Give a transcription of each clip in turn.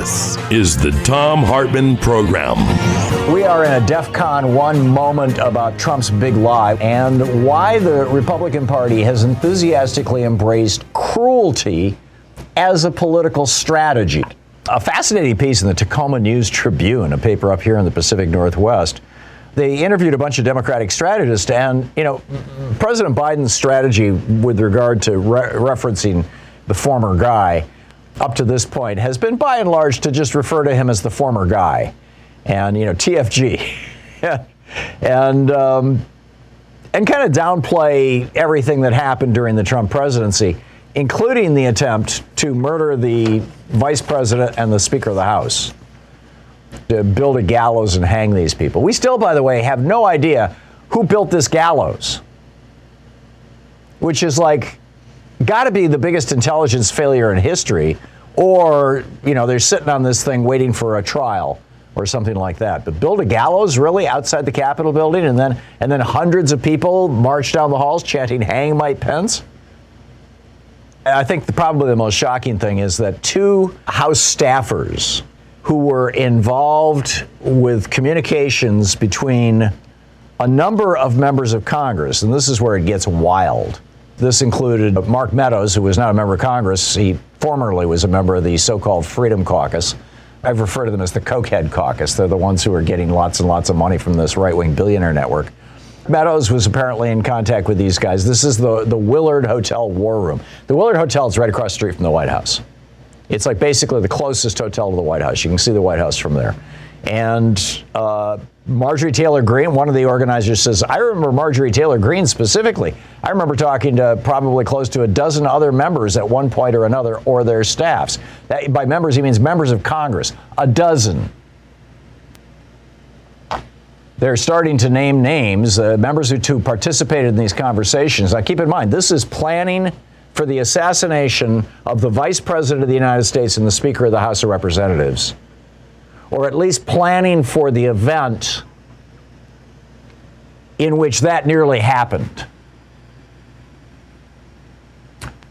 This is the Thom Hartmann Program. We are in a DEFCON 1 moment about Trump's big lie and why the Republican Party has enthusiastically embraced cruelty as a political strategy. A fascinating piece in the Tacoma News Tribune, a paper up here in the Pacific Northwest. They interviewed a bunch of Democratic strategists, and, you know, President Biden's strategy with regard to re- referencing the former guy up to this point has been by and large to just refer to him as the former guy. And you know TFG and um, and kind of downplay everything that happened during the Trump presidency including the attempt to murder the vice president and the speaker of the house. To build a gallows and hang these people. We still by the way have no idea who built this gallows. Which is like got to be the biggest intelligence failure in history, or, you know, they're sitting on this thing waiting for a trial or something like that. But build a gallows really outside the Capitol building and then and then hundreds of people march down the halls chanting hang Mike Pence? I think the, probably the most shocking thing is that two House staffers who were involved with communications between a number of members of Congress, and this is where it gets wild this included Mark Meadows, who was not a member of Congress. He formerly was a member of the so called Freedom Caucus. I've referred to them as the Cokehead Caucus. They're the ones who are getting lots and lots of money from this right wing billionaire network. Meadows was apparently in contact with these guys. This is the, the Willard Hotel War Room. The Willard Hotel is right across the street from the White House. It's like basically the closest hotel to the White House. You can see the White House from there. And uh, Marjorie Taylor Greene, one of the organizers, says, I remember Marjorie Taylor Greene specifically. I remember talking to probably close to a dozen other members at one point or another, or their staffs. That, by members, he means members of Congress. A dozen. They're starting to name names, uh, members who, who participated in these conversations. Now, keep in mind, this is planning for the assassination of the Vice President of the United States and the Speaker of the House of Representatives or at least planning for the event in which that nearly happened.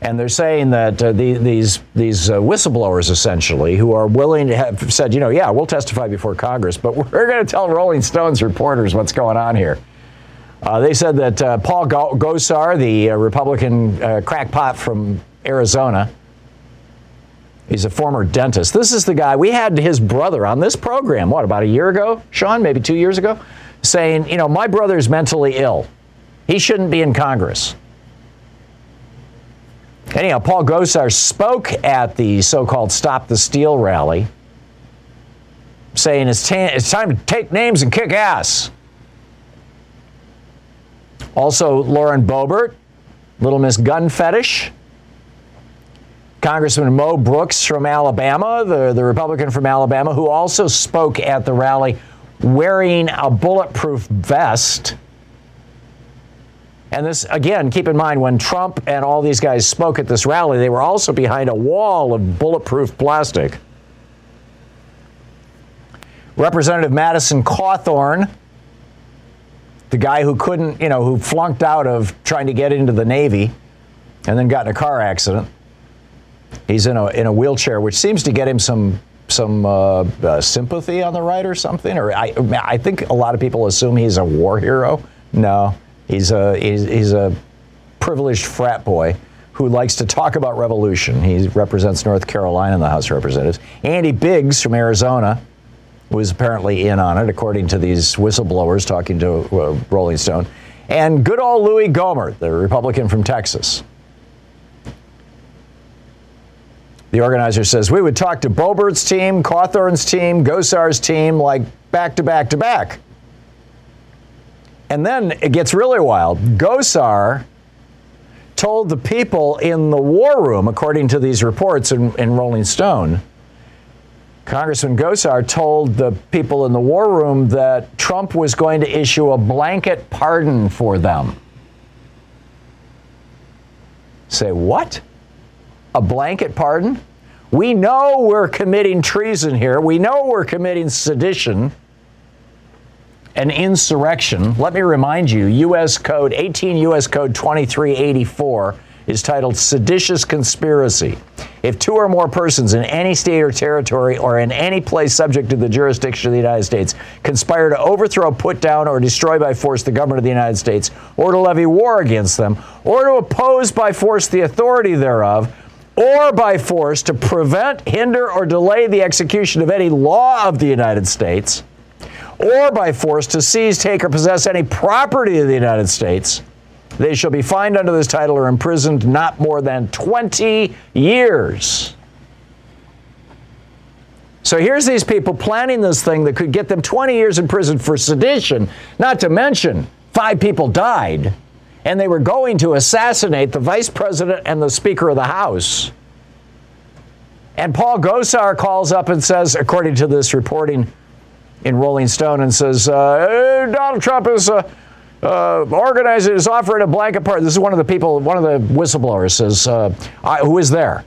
And they're saying that uh, the, these these uh, whistleblowers essentially, who are willing to have said, you know, yeah, we'll testify before Congress, but we're going to tell Rolling Stone's reporters what's going on here. Uh, they said that uh, Paul Gosar, the uh, Republican uh, crackpot from Arizona, He's a former dentist. This is the guy, we had his brother on this program, what, about a year ago, Sean, maybe two years ago, saying, you know, my brother's mentally ill. He shouldn't be in Congress. Anyhow, Paul Gosar spoke at the so called Stop the Steal rally, saying it's, it's time to take names and kick ass. Also, Lauren Boebert, Little Miss Gun Fetish, Congressman Mo Brooks from Alabama, the, the Republican from Alabama, who also spoke at the rally wearing a bulletproof vest. And this, again, keep in mind when Trump and all these guys spoke at this rally, they were also behind a wall of bulletproof plastic. Representative Madison Cawthorn the guy who couldn't, you know, who flunked out of trying to get into the Navy and then got in a car accident. He's in a in a wheelchair, which seems to get him some some uh, uh, sympathy on the right or something. Or I I think a lot of people assume he's a war hero. No, he's a he's, he's a privileged frat boy who likes to talk about revolution. He represents North Carolina in the House of Representatives. Andy Biggs from Arizona was apparently in on it, according to these whistleblowers talking to uh, Rolling Stone. And good old Louis Gohmert, the Republican from Texas. The organizer says, We would talk to Boebert's team, Cawthorn's team, Gosar's team, like back to back to back. And then it gets really wild. Gosar told the people in the war room, according to these reports in, in Rolling Stone, Congressman Gosar told the people in the war room that Trump was going to issue a blanket pardon for them. Say, what? A blanket pardon? We know we're committing treason here. We know we're committing sedition and insurrection. Let me remind you, U.S. Code 18 U.S. Code 2384 is titled seditious conspiracy. If two or more persons in any state or territory or in any place subject to the jurisdiction of the United States conspire to overthrow, put down, or destroy by force the government of the United States, or to levy war against them, or to oppose by force the authority thereof, or by force to prevent, hinder, or delay the execution of any law of the United States, or by force to seize, take, or possess any property of the United States, they shall be fined under this title or imprisoned not more than 20 years. So here's these people planning this thing that could get them 20 years in prison for sedition, not to mention five people died, and they were going to assassinate the vice president and the speaker of the House. And Paul Gosar calls up and says, according to this reporting, in Rolling Stone and says, uh, Donald Trump is uh, uh, organizing, is offering a blanket pardon. This is one of the people, one of the whistleblowers says, uh, who is there?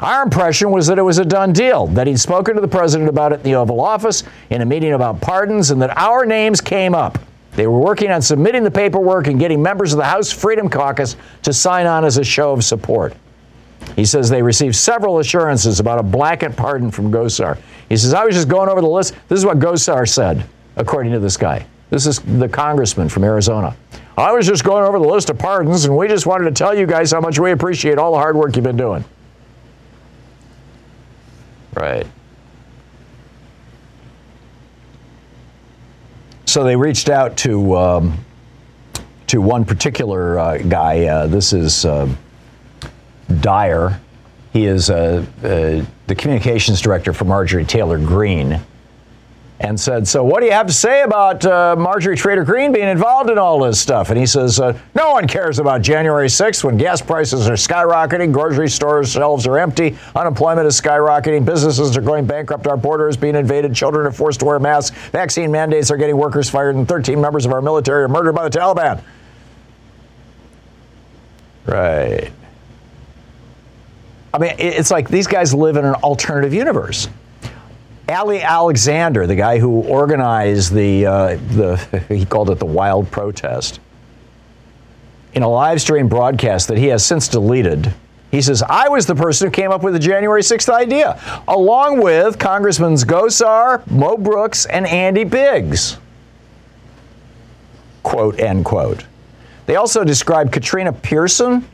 Our impression was that it was a done deal, that he'd spoken to the president about it in the Oval Office in a meeting about pardons, and that our names came up. They were working on submitting the paperwork and getting members of the House Freedom Caucus to sign on as a show of support. He says they received several assurances about a blanket pardon from Gosar. He says, I was just going over the list. This is what Gosar said, according to this guy. This is the congressman from Arizona. I was just going over the list of pardons, and we just wanted to tell you guys how much we appreciate all the hard work you've been doing. Right. So they reached out to um, to one particular uh, guy. Uh, this is. Uh, Dyer. He is uh, uh, the communications director for Marjorie Taylor Greene. And said, So, what do you have to say about uh, Marjorie Taylor Greene being involved in all this stuff? And he says, uh, No one cares about January 6th when gas prices are skyrocketing, grocery stores shelves are empty, unemployment is skyrocketing, businesses are going bankrupt, our border is being invaded, children are forced to wear masks, vaccine mandates are getting workers fired, and 13 members of our military are murdered by the Taliban. Right. I mean, it's like these guys live in an alternative universe. Ali Alexander, the guy who organized the, uh, the he called it the wild protest, in a live stream broadcast that he has since deleted, he says, I was the person who came up with the January 6th idea, along with Congressmen Gosar, Mo Brooks, and Andy Biggs. Quote, end quote. They also described Katrina Pearson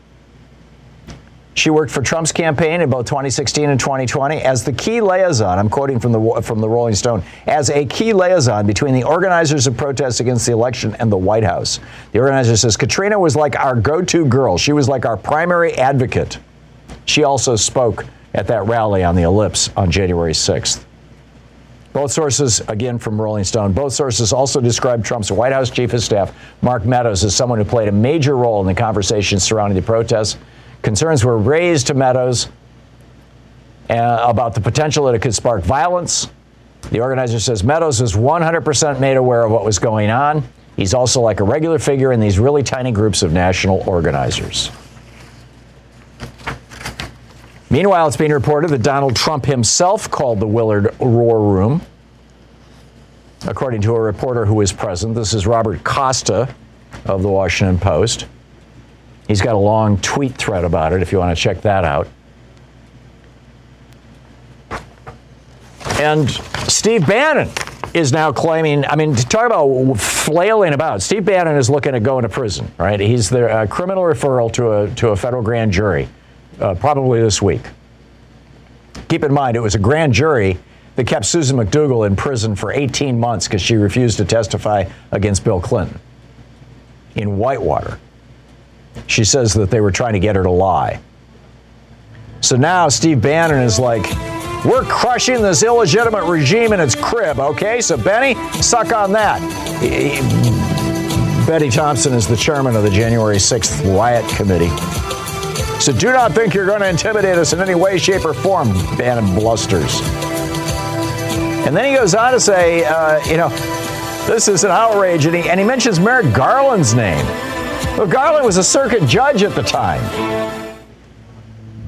she worked for Trump's campaign in both 2016 and 2020 as the key liaison. I'm quoting from the from the Rolling Stone as a key liaison between the organizers of protests against the election and the White House. The organizer says Katrina was like our go-to girl. She was like our primary advocate. She also spoke at that rally on the Ellipse on January 6th. Both sources, again from Rolling Stone, both sources also described Trump's White House chief of staff, Mark Meadows, as someone who played a major role in the conversations surrounding the protests. Concerns were raised to Meadows uh, about the potential that it could spark violence. The organizer says Meadows was 100% made aware of what was going on. He's also like a regular figure in these really tiny groups of national organizers. Meanwhile, it's being reported that Donald Trump himself called the Willard War Room according to a reporter who was present. This is Robert Costa of the Washington Post. He's got a long tweet thread about it if you want to check that out. And Steve Bannon is now claiming, I mean, to talk about flailing about, Steve Bannon is looking at going to prison, right? He's the uh, criminal referral to a, to a federal grand jury, uh, probably this week. Keep in mind, it was a grand jury that kept Susan McDougal in prison for 18 months because she refused to testify against Bill Clinton in Whitewater. She says that they were trying to get her to lie. So now Steve Bannon is like, we're crushing this illegitimate regime in its crib, okay? So, Bennie, suck on that. Bennie Thompson is the chairman of the January 6th riot committee. So, do not think you're going to intimidate us in any way, shape, or form, Bannon blusters. And then he goes on to say, uh, you know, this is an outrage. And he, and he mentions Merrick Garland's name. Well, Garland was a circuit judge at the time.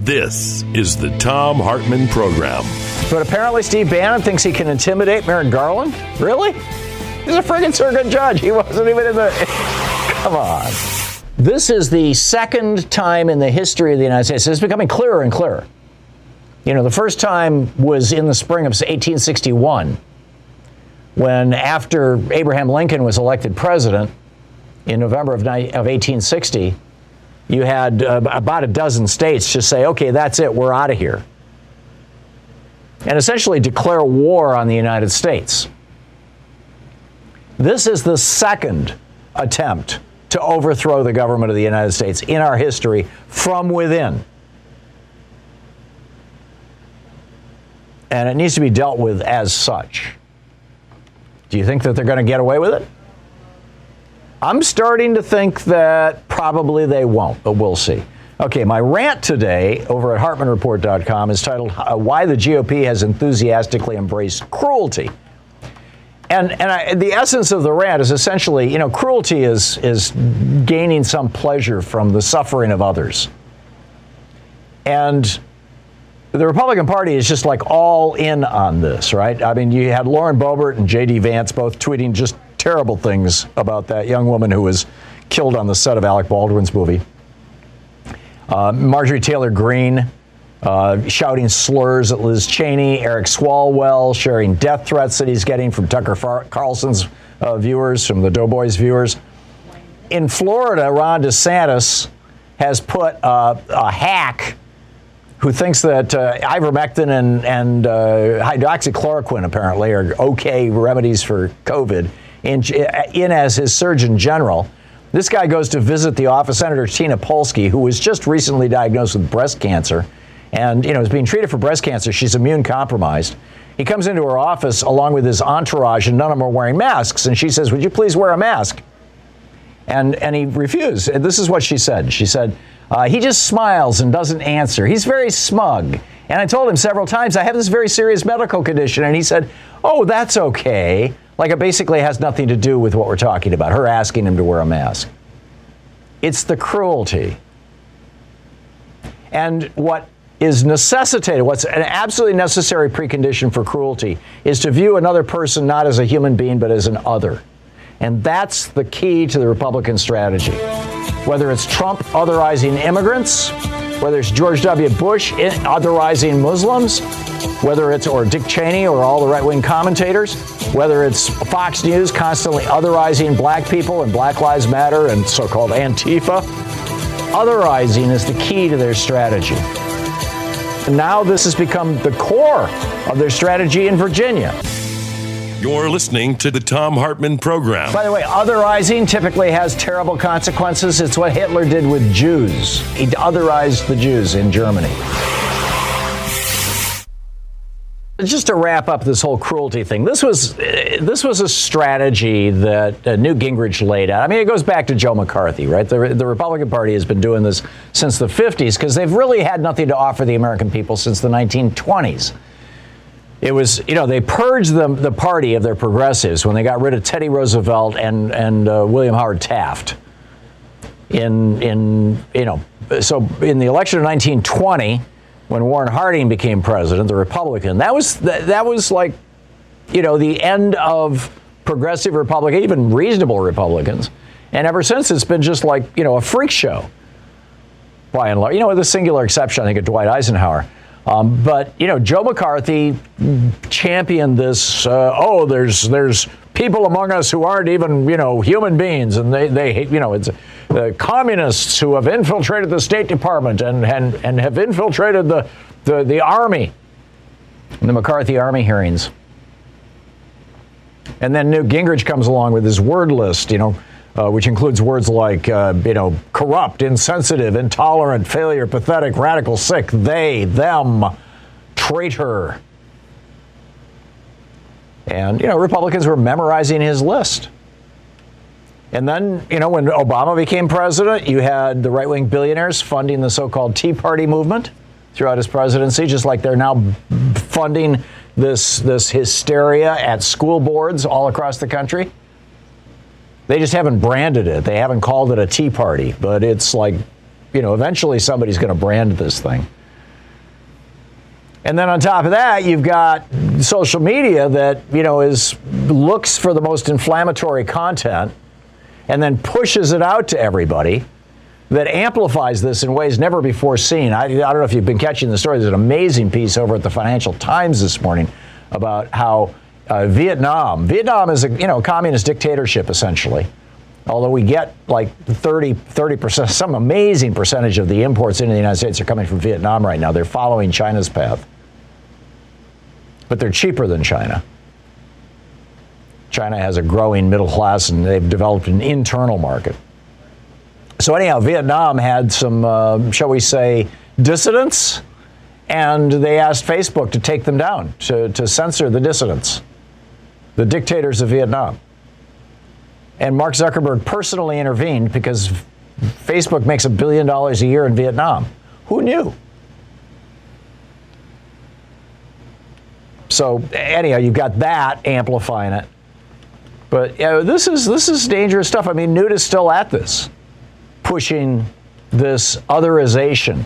This is the Thom Hartmann Program. But apparently, Steve Bannon thinks he can intimidate Merrick Garland? Really? He's a friggin' circuit judge. He wasn't even in the. Come on. This is the second time in the history of the United States. It's becoming clearer and clearer. You know, the first time was in the spring of 1861, when after Abraham Lincoln was elected president in November of 1860 you had uh, about a dozen states just say, okay, that's it, we're out of here. And essentially declare war on the United States. This is the second attempt to overthrow the government of the United States in our history from within. And it needs to be dealt with as such. Do you think that they're going to get away with it? I'm starting to think that probably they won't, but we'll see. Okay, my rant today over at HartmannReport.com is titled uh, Why the GOP Has Enthusiastically Embraced Cruelty. And, and I, the essence of the rant is essentially, you know, cruelty is, is gaining some pleasure from the suffering of others. And the Republican Party is just like all in on this, right? I mean, you had Lauren Boebert and J.D. Vance both tweeting just terrible things about that young woman who was killed on the set of Alec Baldwin's movie. Uh, Marjorie Taylor Greene uh, shouting slurs at Liz Cheney, Eric Swalwell sharing death threats that he's getting from Tucker Far- Carlson's uh, viewers, from the Doughboys viewers. In Florida, Ron DeSantis has put uh, a hack who thinks that uh, ivermectin and, and uh, hydroxychloroquine apparently are okay remedies for COVID in, in as his Surgeon General. This guy goes to visit the office Senator Tina Polsky, who was just recently diagnosed with breast cancer, and you know is being treated for breast cancer. She's immune compromised. He comes into her office along with his entourage, and none of them are wearing masks. And she says, "Would you please wear a mask?" And and he refused. This is what she said. She said, uh, "He just smiles and doesn't answer. He's very smug." And I told him several times, "I have this very serious medical condition," and he said, "Oh, that's okay." Like it basically has nothing to do with what we're talking about, her asking him to wear a mask. It's the cruelty. And what is necessitated, what's an absolutely necessary precondition for cruelty, is to view another person not as a human being, but as an other. And that's the key to the Republican strategy. Whether it's Trump otherizing immigrants, whether it's George W. Bush authorizing Muslims, whether it's or Dick Cheney or all the right-wing commentators, whether it's Fox News constantly otherizing black people and Black Lives Matter and so-called Antifa, otherizing is the key to their strategy. Now this has become the core of their strategy in Virginia. You're listening to the Thom Hartmann program. By the way, otherizing typically has terrible consequences. It's what Hitler did with Jews. He otherized the Jews in Germany. Just to wrap up this whole cruelty thing, this was this was a strategy that uh, Newt Gingrich laid out. I mean, it goes back to Joe McCarthy, right? The, the Republican Party has been doing this since the 50s because they've really had nothing to offer the American people since the 1920s. It was, you know, they purged the, the party of their progressives when they got rid of Teddy Roosevelt and, and uh, William Howard Taft. In, in, you know, so in the election of 1920, when Warren Harding became president, the Republican, that was, that, that was like, you know, the end of progressive Republican, even reasonable Republicans. And ever since, it's been just like, you know, a freak show by and large. You know, with a singular exception, I think, of Dwight Eisenhower. Um, but you know, Joe McCarthy championed this. Uh, oh, there's there's people among us who aren't even you know human beings, and they they you know it's the communists who have infiltrated the State Department and and and have infiltrated the the, the army, the McCarthy army hearings. And then Newt Gingrich comes along with his word list, you know, uh, which includes words like, uh, you know, corrupt, insensitive, intolerant, failure, pathetic, radical, sick, they, them, traitor. And, you know, Republicans were memorizing his list. And then, you know, when Obama became president, you had the right wing billionaires funding the so called Tea Party movement throughout his presidency, just like they're now funding this, this hysteria at school boards all across the country. They just haven't branded it. They haven't called it a Tea Party, but it's like, you know, eventually somebody's going to brand this thing. And then on top of that, you've got social media that, you know, is looks for the most inflammatory content and then pushes it out to everybody that amplifies this in ways never before seen. I, I, don't know if you've been catching the story. There's an amazing piece over at the Financial Times this morning about how uh, Vietnam, Vietnam is a you know communist dictatorship essentially. Although we get like 30, 30%, some amazing percentage of the imports into the United States are coming from Vietnam right now. They're following China's path. But they're cheaper than China. China has a growing middle class and they've developed an internal market. So, anyhow, Vietnam had some, uh, shall we say, dissidents, and they asked Facebook to take them down, to, to censor the dissidents, the dictators of Vietnam. And Mark Zuckerberg personally intervened because Facebook makes a billion dollars a year in Vietnam. Who knew? So anyhow, you've got that amplifying it. But you know, this is this is dangerous stuff. I mean, Newt is still at this, pushing this otherization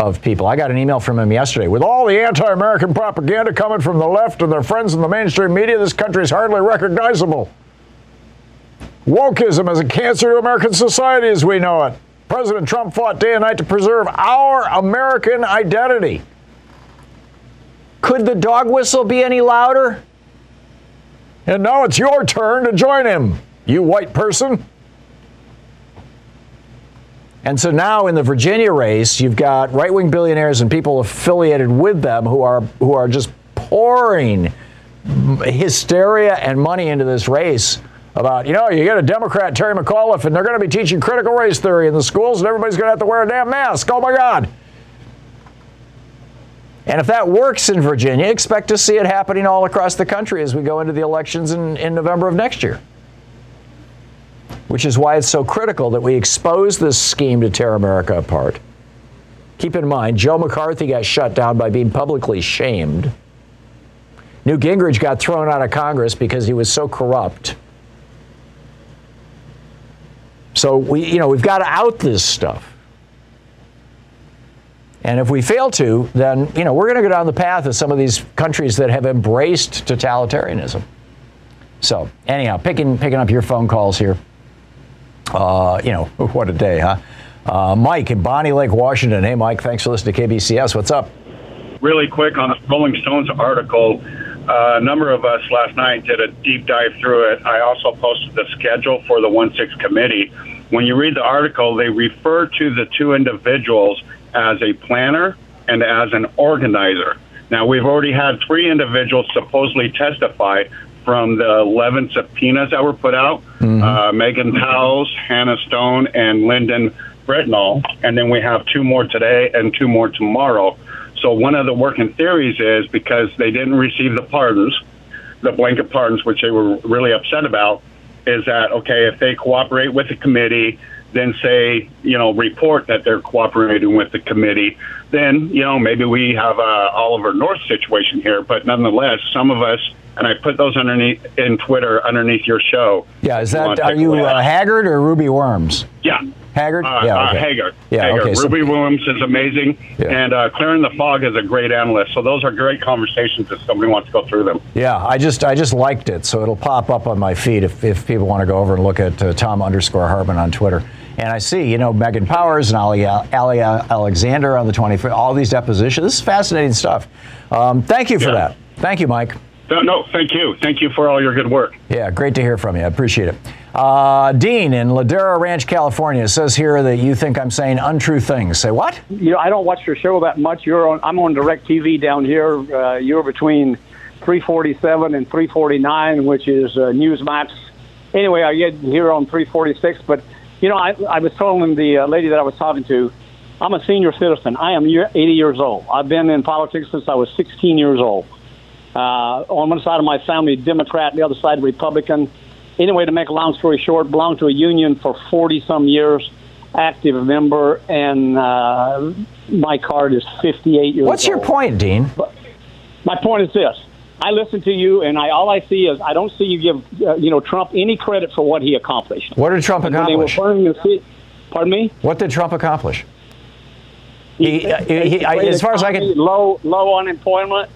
of people. I got an email from him yesterday. With all the anti-American propaganda coming from the left and their friends in the mainstream media, this country is hardly recognizable. Wokeism is a cancer to American society as we know it. President Trump fought day and night to preserve our American identity. Could the dog whistle be any louder? And now it's your turn to join him, you white person. And so now in the Virginia race, you've got right wing billionaires and people affiliated with them who are, who are just pouring hysteria and money into this race about, you know, you get a Democrat, Terry McAuliffe, and they're going to be teaching critical race theory in the schools, and everybody's going to have to wear a damn mask. Oh my God. And if that works in Virginia, expect to see it happening all across the country as we go into the elections in, in November of next year. Which is why it's so critical that we expose this scheme to tear America apart. Keep in mind, Joe McCarthy got shut down by being publicly shamed. Newt Gingrich got thrown out of Congress because he was so corrupt. So we, you know, we've got to out this stuff. And if we fail to, then you know we're going to go down the path of some of these countries that have embraced totalitarianism. So anyhow, picking picking up your phone calls here. Uh, you know what a day, huh? Uh, Mike in Bonney Lake, Washington. Hey, Mike. Thanks for listening to KBCS. What's up? Really quick on the Rolling Stone's article. Uh, a number of us last night did a deep dive through it. I also posted the schedule for the 1 6 committee. When you read the article, they refer to the two individuals as a planner and as an organizer. Now, we've already had three individuals supposedly testify from the 11 subpoenas that were put out mm-hmm. uh, Megan Towles, Hannah Stone, and Lyndon Brentnall. And then we have two more today and two more tomorrow. So, one of the working theories is because they didn't receive the pardons, the blanket pardons, which they were really upset about, is that, okay, if they cooperate with the committee, then say, you know, report that they're cooperating with the committee, then, you know, maybe we have a Oliver North situation here. But nonetheless, some of us, and I put those underneath in Twitter underneath your show. Yeah, is that, you are you uh, Haggard or Ruby Worms? Yeah, Haggard? Uh, yeah, uh. Haggard. Yeah, Haggard. okay, so- Ruby Williams is amazing, Yeah. and uh, Clearing the Fog is a great analyst. So those are great conversations if somebody wants to go through them. Yeah, I just I just liked it, so it'll pop up on my feed if, if people want to go over and look at uh, Thom underscore Hartmann on Twitter. And I see, you know, Megan Powers and Ali, Ali Alexander on the 25th, all these depositions. This is fascinating stuff. Um, thank you for Yeah. that. Thank you, Mike. No, no, thank you. Thank you for all your good work. Yeah, great to hear from you. I appreciate it. Uh, Dean in Ladera Ranch, California says here that you think I'm saying untrue things. Say what? you know, I don't watch your show that much. You're on. I'm on DirecTV down here. Uh, you're between 347 and 349, which is uh, Newsmax. Anyway, I get here on 346. But you know, I, I was telling the uh, lady that I was talking to, I'm a senior citizen. I am 80 years old. I've been in politics since I was 16 years old. Uh, on one side of my family, Democrat, the other side, Republican. Anyway, to make a long story short, belonged to a union for 40 some years, active member, and uh, my card is 58 years old. What's your point, Dean? My point is this. I listen to you, and I all I see is I don't see you give uh, you know Trump any credit for what he accomplished. What did Trump And when they were accomplish? city, pardon me. What did Trump accomplish? He- uh, he- he- I- Great as far as I can- low low unemployment.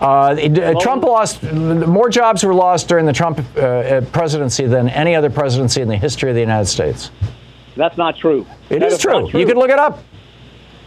Uh, uh, Trump lost more jobs were lost during the Trump uh, uh, presidency than any other presidency in the history of the United States. That's not true. It That is true. not You can look it up.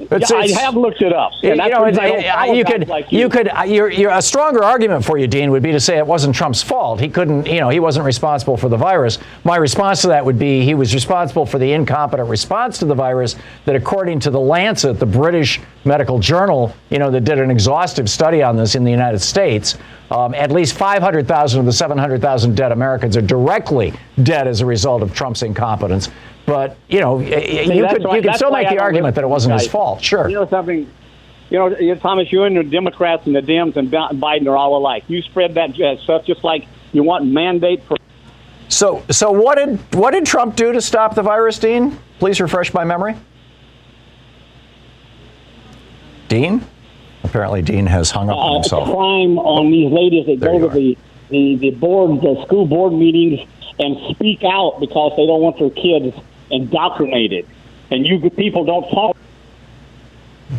It's- Yeah, I have looked it up. You know, the it's- reason I don't I- follow you could, like you could, uh, you're, you're, a stronger argument for you, Dean, would be to say it wasn't Trump's fault. He couldn't, you know, he wasn't responsible for the virus. My response to that would be he was responsible for the incompetent response to the virus that, according to the Lancet, the British medical journal, you know, that did an exhaustive study on this in the United States, um, at least 500,000 of the 700,000 dead Americans are directly dead as a result of Trump's incompetence. But you know, y- you could why- you could still make the argument that it wasn't his fault. Sure. You know something? You know, you- Thomas, you and the Democrats and the Dems and Biden are all alike. You spread that uh, stuff just like you want mandate for. So, so what did what did Trump do to stop the virus, Dean? Please refresh my memory. Dean? Apparently, Dean has hung up on uh, himself. crime on these ladies that There go to the, the, the board, the school board meetings and speak out because they don't want their kids indoctrinated. And you people don't talk.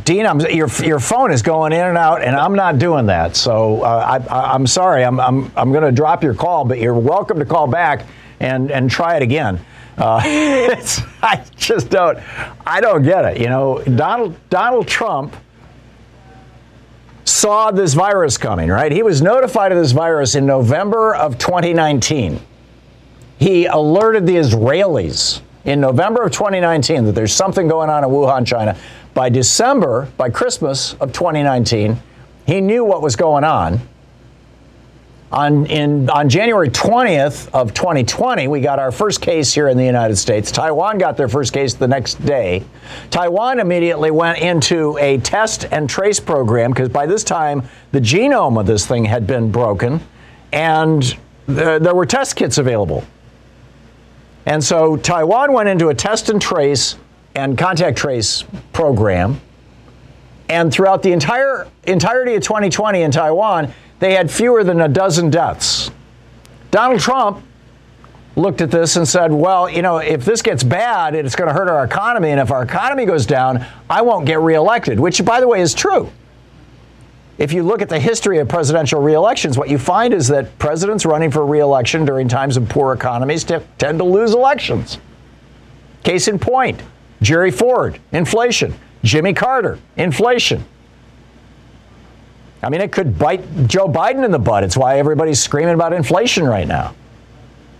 Dean, I'm, your your phone is going in and out, and I'm not doing that. So uh, I, I'm sorry. I'm I'm I'm going to drop your call, but you're welcome to call back and and try it again. Uh, I just don't. I don't get it. You know, Donald Donald Trump saw this virus coming, right? He was notified of this virus in November of 2019. He alerted the Israelis in November of 2019 that there's something going on in Wuhan, China. By December, by Christmas of 2019, he knew what was going on. On, in, on January 20th of 2020, we got our first case here in the United States. Taiwan got their first case the next day. Taiwan immediately went into a test and trace program because by this time the genome of this thing had been broken and there, there were test kits available. And so Taiwan went into a test and trace and contact trace program. And throughout the entire entirety of 2020 in Taiwan, they had fewer than a dozen deaths. Donald Trump looked at this and said, well, you know, if this gets bad, it's going to hurt our economy. And if our economy goes down, I won't get reelected, which, by the way, is true. If you look at the history of presidential reelections, what you find is that presidents running for reelection during times of poor economies t- tend to lose elections. Case in point Jerry Ford, inflation. Jimmy Carter, inflation. I mean, it could bite Joe Biden in the butt. It's why everybody's screaming about inflation right now.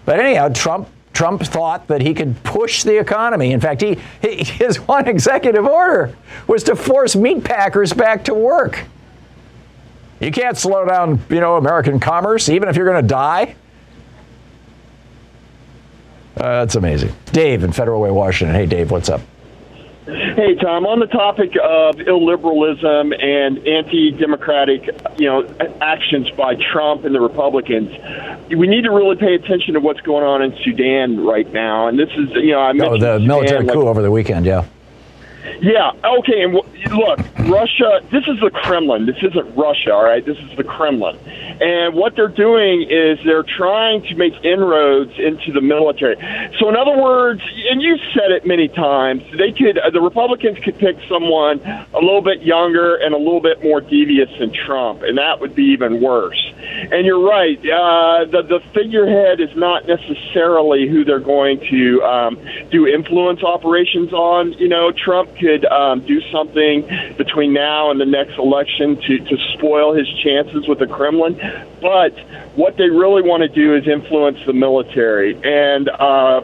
But anyhow, Trump Trump thought that he could push the economy. In fact, he, his one executive order was to force meat packers back to work. You can't slow down, you know, American commerce, even if you're going to die. Uh, that's amazing. Dave in Federal Way, Washington. Hey, Dave, what's up? Hey, Tom, on the topic of illiberalism and anti-democratic, you know, actions by Trump and the Republicans, we need to really pay attention to what's going on in Sudan right now. And this is, you know, I mentioned Oh, mentioned the Sudan, military like- coup over the weekend, yeah. Yeah. Okay. And w- look, Russia. This is the Kremlin. This isn't Russia. All right. This is the Kremlin. And what they're doing is they're trying to make inroads into the military. So, in other words, and you said it many times, they could uh, the Republicans could pick someone a little bit younger and a little bit more devious than Trump, and that would be even worse. And you're right. Uh, the the figurehead is not necessarily who they're going to um, do influence operations on. You know, Trump could um, do something between now and the next election to to spoil his chances with the Kremlin. But what they really want to do is influence the military and. Uh,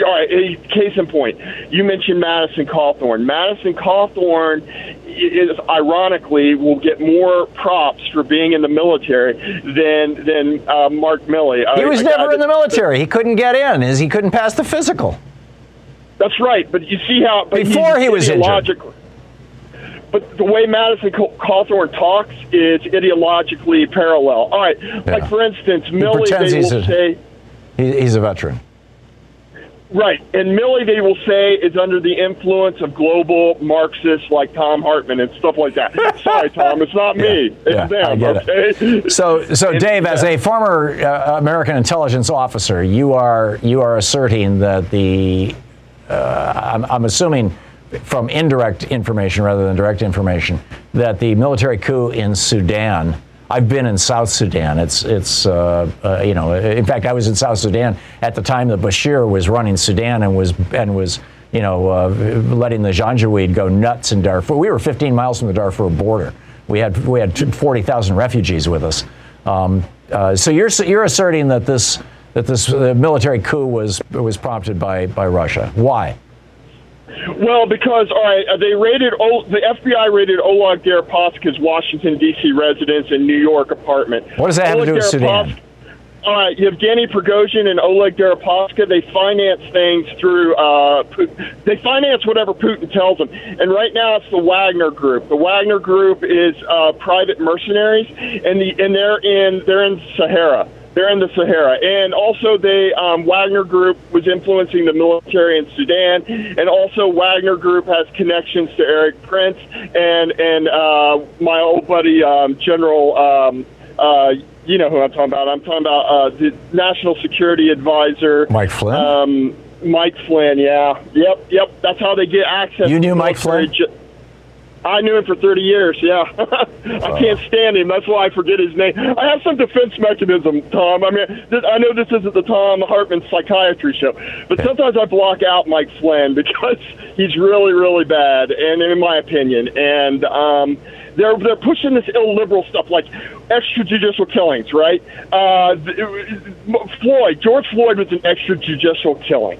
all right, case in point, you mentioned Madison Cawthorn. Madison Cawthorn is ironically will get more props for being in the military than than uh, Mark Milley. He was never in the military. He couldn't get in. Is he couldn't pass the physical? That's right. But you see how before he was injured. But the way Madison Cawthorn talks is ideologically parallel. All right, yeah. like for instance, Milley, they will a, say he's a veteran. Right. And Milley, they will say, is under the influence of global Marxists like Thom Hartmann and stuff like that. Sorry, Tom, it's not me. It's yeah, them, okay? It. So, so and, Dave, as a former uh, American intelligence officer, you are, you are asserting that the, I'm, I'm assuming from indirect information rather than direct information, that the military coup in Sudan I've been in South Sudan. It's it's uh, uh, you know. In fact, I was in South Sudan at the time that Bashir was running Sudan and was and was you know uh, letting the Janjaweed go nuts in Darfur. We were 15 miles from the Darfur border. We had we had 40,000 refugees with us. Um, uh, so you're you're asserting that this that this military coup was was prompted by by Russia. Why? Well, because all right, uh, they raided o- the FBI raided Oleg Deripaska's Washington D.C. residence and New York apartment. What does that have to do with Sudan? All right, Yevgeny Prigozhin and Oleg Deripaska, they finance things through, uh, they finance whatever Putin tells them. And right now it's the Wagner Group. The Wagner Group is uh, private mercenaries, and, the, and they're in they're in Sahara. They're in the Sahara, and also the um, Wagner Group was influencing the military in Sudan, and also Wagner Group has connections to Erik Prince and and uh, my old buddy um, General. Um, uh, you know who I'm talking about. I'm talking about uh, the National Security Advisor, Mike Flynn. Um, Mike Flynn, yeah, yep, yep. That's how they get access. You knew Mike Flynn. Ju- I knew him for 30 years. Yeah, I can't stand him. That's why I forget his name. I have some defense mechanism, Tom. I mean, this, I know this isn't the Thom Hartmann psychiatry show, but sometimes I block out Mike Flynn because he's really, really bad, and in my opinion, and um, they're they're pushing this illiberal stuff like extrajudicial killings, right? Uh, Floyd, George Floyd was an extrajudicial killing,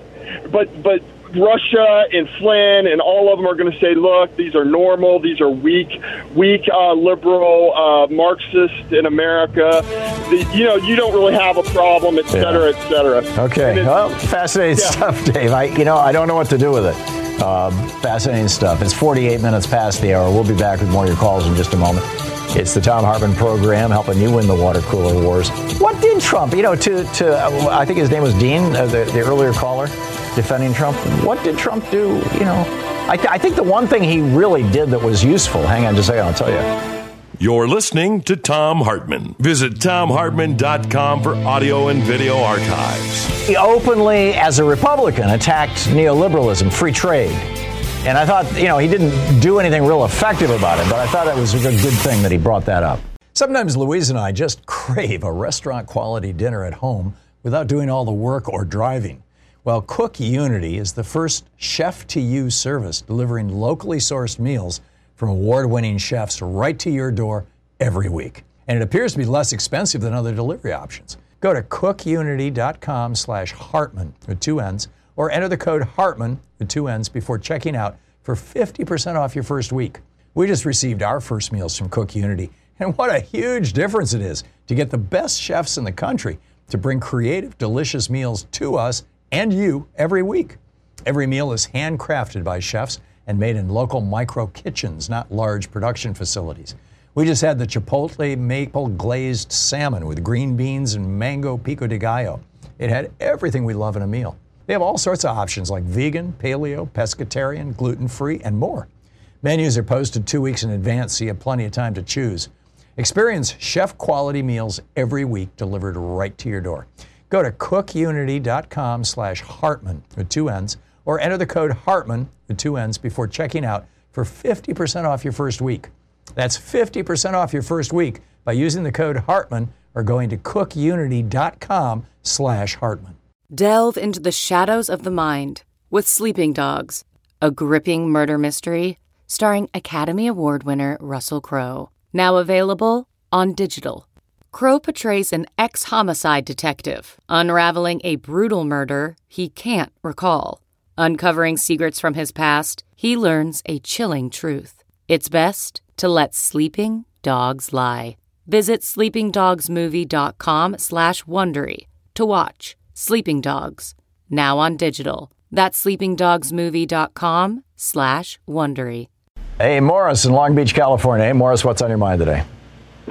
but but Russia and Flynn and all of them are going to say, look, these are normal, these are weak, weak uh, liberal uh, Marxists in America. The, you know, you don't really have a problem, et cetera, yeah. et cetera. Okay, well, fascinating yeah. stuff, Dave. I, you know, I don't know what to do with it. Um, fascinating stuff. It's 48 minutes past the hour. We'll be back with more of your calls in just a moment. It's the Thom Hartmann program helping you win the water cooler wars. What did Trump, you know, to, to uh, I think his name was Dean, uh, the, the earlier caller, defending Trump. What did Trump do? You know, I, th- I think the one thing he really did that was useful, hang on just a second, I'll tell you. You're listening to Thom Hartmann. Visit thomhartmann.com for audio and video archives. He openly, as a Republican, attacked neoliberalism, free trade. And I thought, you know, he didn't do anything real effective about it, but I thought it was a good thing that he brought that up. Sometimes Louise and I just crave a restaurant quality dinner at home without doing all the work or driving. Well, CookUnity is the first chef to you service delivering locally sourced meals from award winning chefs right to your door every week. And it appears to be less expensive than other delivery options. Go to cookunity.com slash Hartmann with two N's or enter the code Hartmann with two N's before checking out for 50% off your first week. We just received our first meals from CookUnity, and what a huge difference it is to get the best chefs in the country to bring creative, delicious meals to us and you every week. Every meal is handcrafted by chefs and made in local micro kitchens, not large production facilities. We just had the Chipotle maple glazed salmon with green beans and mango pico de gallo. It had everything we love in a meal. They have all sorts of options like vegan, paleo, pescatarian, gluten free, and more. Menus are posted two weeks in advance, so you have plenty of time to choose. Experience chef quality meals every week delivered right to your door. Go to cookunity.com slash Hartmann with two N's or enter the code Hartmann with two N's before checking out for 50% off your first week. That's 50% off your first week by using the code Hartmann or going to cookunity.com slash Hartmann. Delve into the shadows of the mind with Sleeping Dogs, a gripping murder mystery starring Academy Award winner Russell Crowe. Now available on digital. Crowe portrays an ex homicide detective unraveling a brutal murder he can't recall. Uncovering secrets from his past, he learns a chilling truth. It's best to let sleeping dogs lie. Visit sleepingdogsmovie.com slash Wondery to watch Sleeping Dogs, now on digital. That's sleepingdogsmovie.com slash Wondery. Hey, Morris in Long Beach, California. Hey, Morris, what's on your mind today?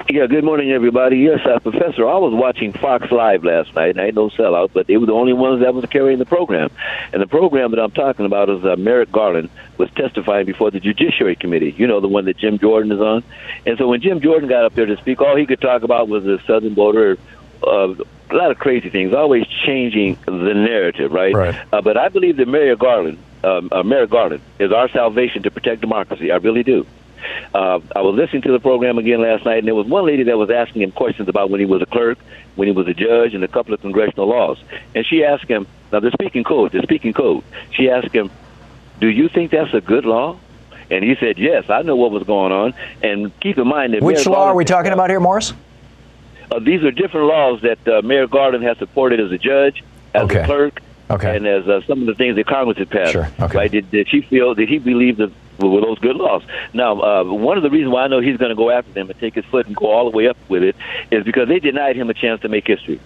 Yeah, good morning, everybody. Yes, uh, Professor, I was watching Fox Live last night, and I ain't no sellout, but they were the only ones that was carrying the program. And the program that I'm talking about is uh, Merrick Garland was testifying before the Judiciary Committee. You know, the one that Jim Jordan is on. And so when Jim Jordan got up there to speak, all he could talk about was the Southern border. Uh, a lot of crazy things, always changing the narrative, right? Right. Uh, but I believe that Merrick Garland, um, uh, Merrick Garland, is our salvation to protect democracy. I really do. Uh, I was listening to the program again last night, and there was one lady that was asking him questions about when he was a clerk, when he was a judge, and a couple of congressional laws. And she asked him, now the speaking code, the speaking code. She asked him, "Do you think that's a good law?" And he said, "Yes, I know what was going on." And keep in mind that Which law are we talking about here, Morris? uh, these are different laws that uh, Mayor Garland has supported as a judge, as Okay. a clerk, Okay. and as uh, some of the things that Congress had passed. Sure. Okay. Right? Did, did she feel? Did he believe that were those good laws? Now, uh, one of the reasons why I know he's going to go after them and take his foot and go all the way up with it is because they denied him a chance to make history.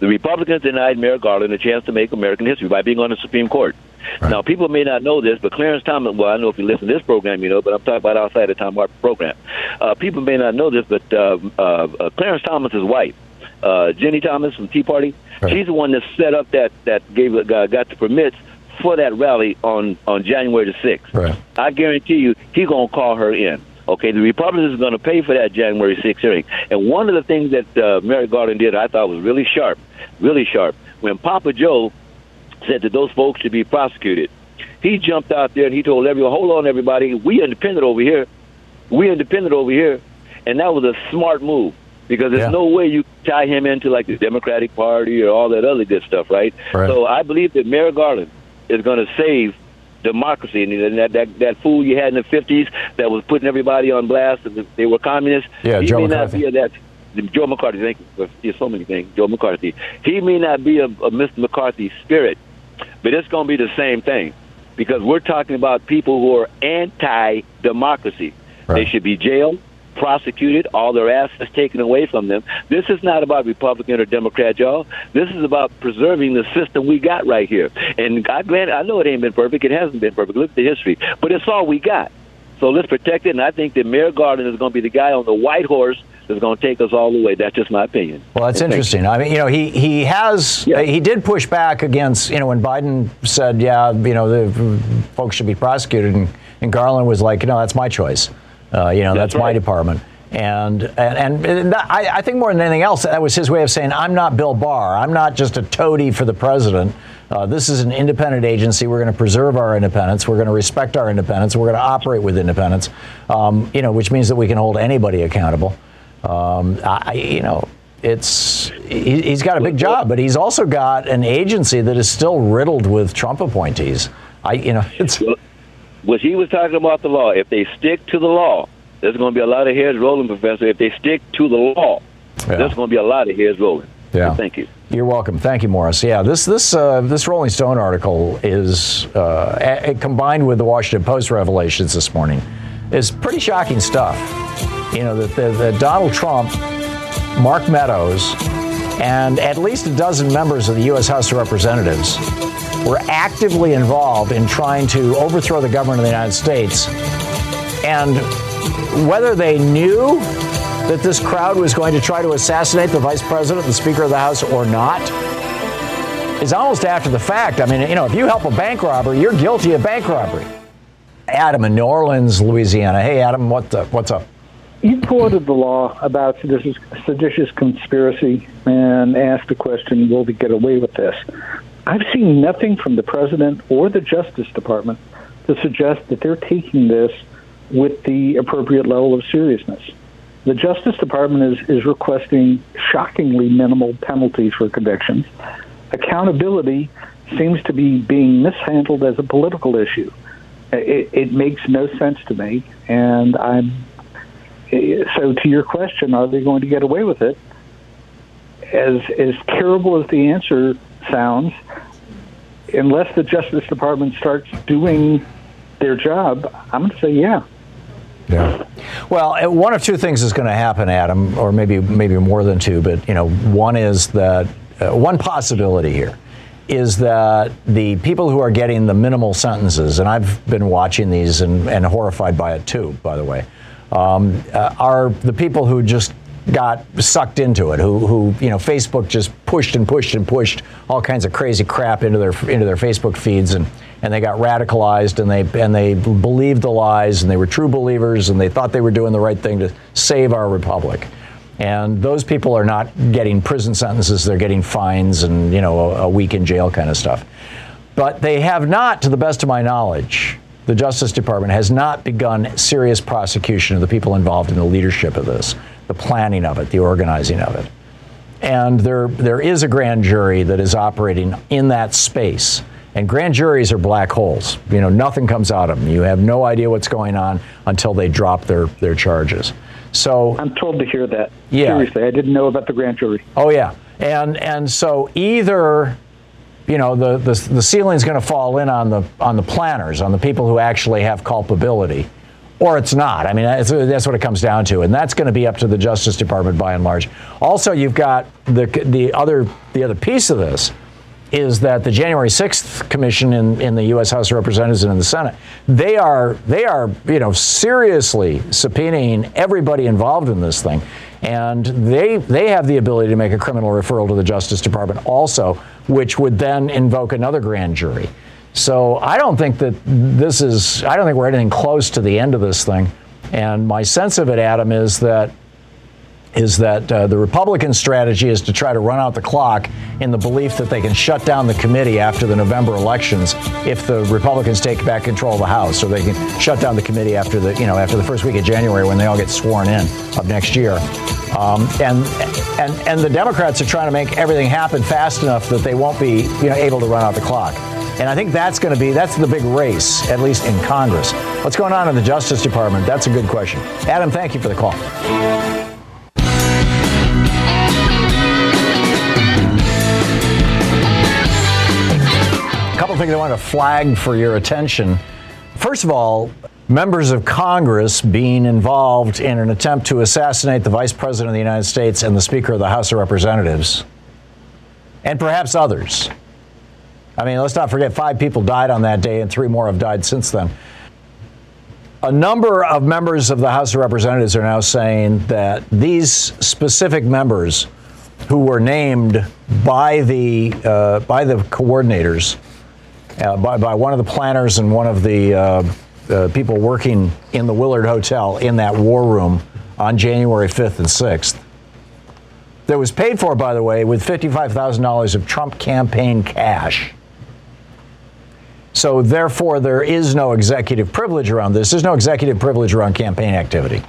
The Republicans denied Mayor Garland a chance to make American history by being on the Supreme Court. Now, people may not know this, but Clarence Thomas, well, I know if you listen to this program, you know, but I'm talking about outside the Thom Hartmann program. Uh, people may not know this, but uh, uh, uh, Clarence Thomas's wife, uh, Ginni Thomas from Tea Party, Right. she's the one that set up that, that gave uh, got the permits for that rally on, on January the 6th. Right. I guarantee you, he's going to call her in. Okay, the Republicans are going to pay for that January 6th hearing. And one of the things that uh, Mary Garland did, I thought was really sharp, really sharp. When Papa Joe said that those folks should be prosecuted, he jumped out there and he told everyone, "Hold on, everybody, we independent over here. We independent over here," and that was a smart move because there's Yeah. no way you tie him into like the Democratic Party or all that other good stuff, right? Right. So I believe that Mary Garland is going to save democracy and that that that fool you had in the 50s that was putting everybody on blast and they were communists Yeah, he Joe may McCarthy. not be that Joe McCarthy thank you there's so many things Joe McCarthy he may not be a, a Mr. McCarthy spirit but it's going to be the same thing because we're talking about people who are anti-democracy they should be jailed prosecuted all their assets taken away from them. This is not about republican or democrat y'all. This is about preserving the system we got right here. And i'm glad i know it ain't been perfect. It hasn't been perfect. Look at the history. But it's all we got. So let's protect it. And i think that mayor garland is going to be the guy on the white horse that's going to take us all the way. That's just my opinion. Well, that's And interesting. I mean, you know, he he has Yeah. he did push back against you know when Biden said, yeah, you know, the folks should be prosecuted, and, and Garland was like, no, that's my choice. Uh, you know, that's, That's my department. And and, and I, I think more than anything else, that was his way of saying, I'm not Bill Barr. I'm not just a toady for the president. Uh, this is an independent agency. We're going to preserve our independence. We're going to respect our independence. We're going to operate with independence. Um, you know, which means that we can hold anybody accountable. Um, I, you know, it's he, he's got a big job, but he's also got an agency that is still riddled with Trump appointees. I, you know, it's what he was talking about the law. If they stick to the law, there's going to be a lot of heads rolling, Professor. If they stick to the law, Yeah. there's going to be a lot of heads rolling. Yeah. Thank you. You're welcome. Thank you, Morris. Yeah, this this uh, this Rolling Stone article is uh, a- combined with the Washington Post revelations this morning is pretty shocking stuff. You know that the, the Donald Trump, Mark Meadows, and at least a dozen members of the U.S. House of Representatives were actively involved in trying to overthrow the government of the United States, and whether they knew that this crowd was going to try to assassinate the vice president, the Speaker of the House, or not, is almost after the fact. I mean, you know, if you help a bank robber, you're guilty of bank robbery. Adam in New Orleans, Louisiana. Hey, Adam, what the, what's up? You quoted the law about seditious, seditious conspiracy and asked the question, will we get away with this? I've seen nothing from the president or the Justice Department to suggest that they're taking this with the appropriate level of seriousness. The Justice Department is, is requesting shockingly minimal penalties for convictions. Accountability seems to be being mishandled as a political issue. It, it makes no sense to me, and I'm so to your question, are they going to get away with it? As as terrible as the answer sounds, unless the Justice Department starts doing their job, I'm going to say yeah. Yeah. Well, uh, one of two things is going to happen, Adam, or maybe maybe more than two. But you know, one is that uh, one possibility here is that the people who are getting the minimal sentences, and I've been watching these and, and horrified by it too, by the way, um, uh, are the people who just got sucked into it, who, who you know Facebook just pushed and pushed and pushed all kinds of crazy crap into their into their Facebook feeds, and and they got radicalized and they and they believed the lies and they were true believers and they thought they were doing the right thing to save our republic. And those people are not getting prison sentences; they're getting fines and you know a, a week in jail kind of stuff. But they have not, to the best of my knowledge, the Justice Department has not begun serious prosecution of the people involved in the leadership of this, the planning of it, the organizing of it. And there, there is a grand jury that is operating in that space. And grand juries are black holes. You know, nothing comes out of them. You have no idea what's going on until they drop their, their charges. So I'm told to hear that. Yeah. Seriously, I didn't know about the grand jury. Oh yeah. And and so either you know the the, the ceiling's going to fall in on the on the planners, on the people who actually have culpability, or it's not. I mean, that's, that's what it comes down to, and that's going to be up to the Justice Department by and large. Also, you've got the the other the other piece of this is that the January 6th commission in, in the U.S. House of Representatives and in the Senate, they are they are you know seriously subpoenaing everybody involved in this thing, and they they have the ability to make a criminal referral to the Justice Department also, which would then invoke another grand jury. So I don't think that this is I don't think we're anything close to the end of this thing, and my sense of it, Adam, is that is that uh, the Republican strategy is to try to run out the clock in the belief that they can shut down the committee after the November elections if the Republicans take back control of the House, or they can shut down the committee after the you know after the first week of January when they all get sworn in of next year. Um, and and and the Democrats are trying to make everything happen fast enough that they won't be you know able to run out the clock. And I think that's going to be that's the big race, at least in Congress. What's going on in the Justice Department? That's a good question. Adam, thank you for the call. A couple things I want to flag for your attention. First of all, members of Congress being involved in an attempt to assassinate the Vice President of the United States and the Speaker of the House of Representatives, and perhaps others. I mean, let's not forget five people died on that day, and three more have died since then. A number of members of the House of Representatives are now saying that these specific members who were named by the, uh, by the coordinators uh, by, by one of the planners and one of the uh, uh, people working in the Willard Hotel in that war room on January 5th and 6th. That was paid for, by the way, with $55,000 of Trump campaign cash. So, therefore, there is no executive privilege around this. There's no executive privilege around campaign activity.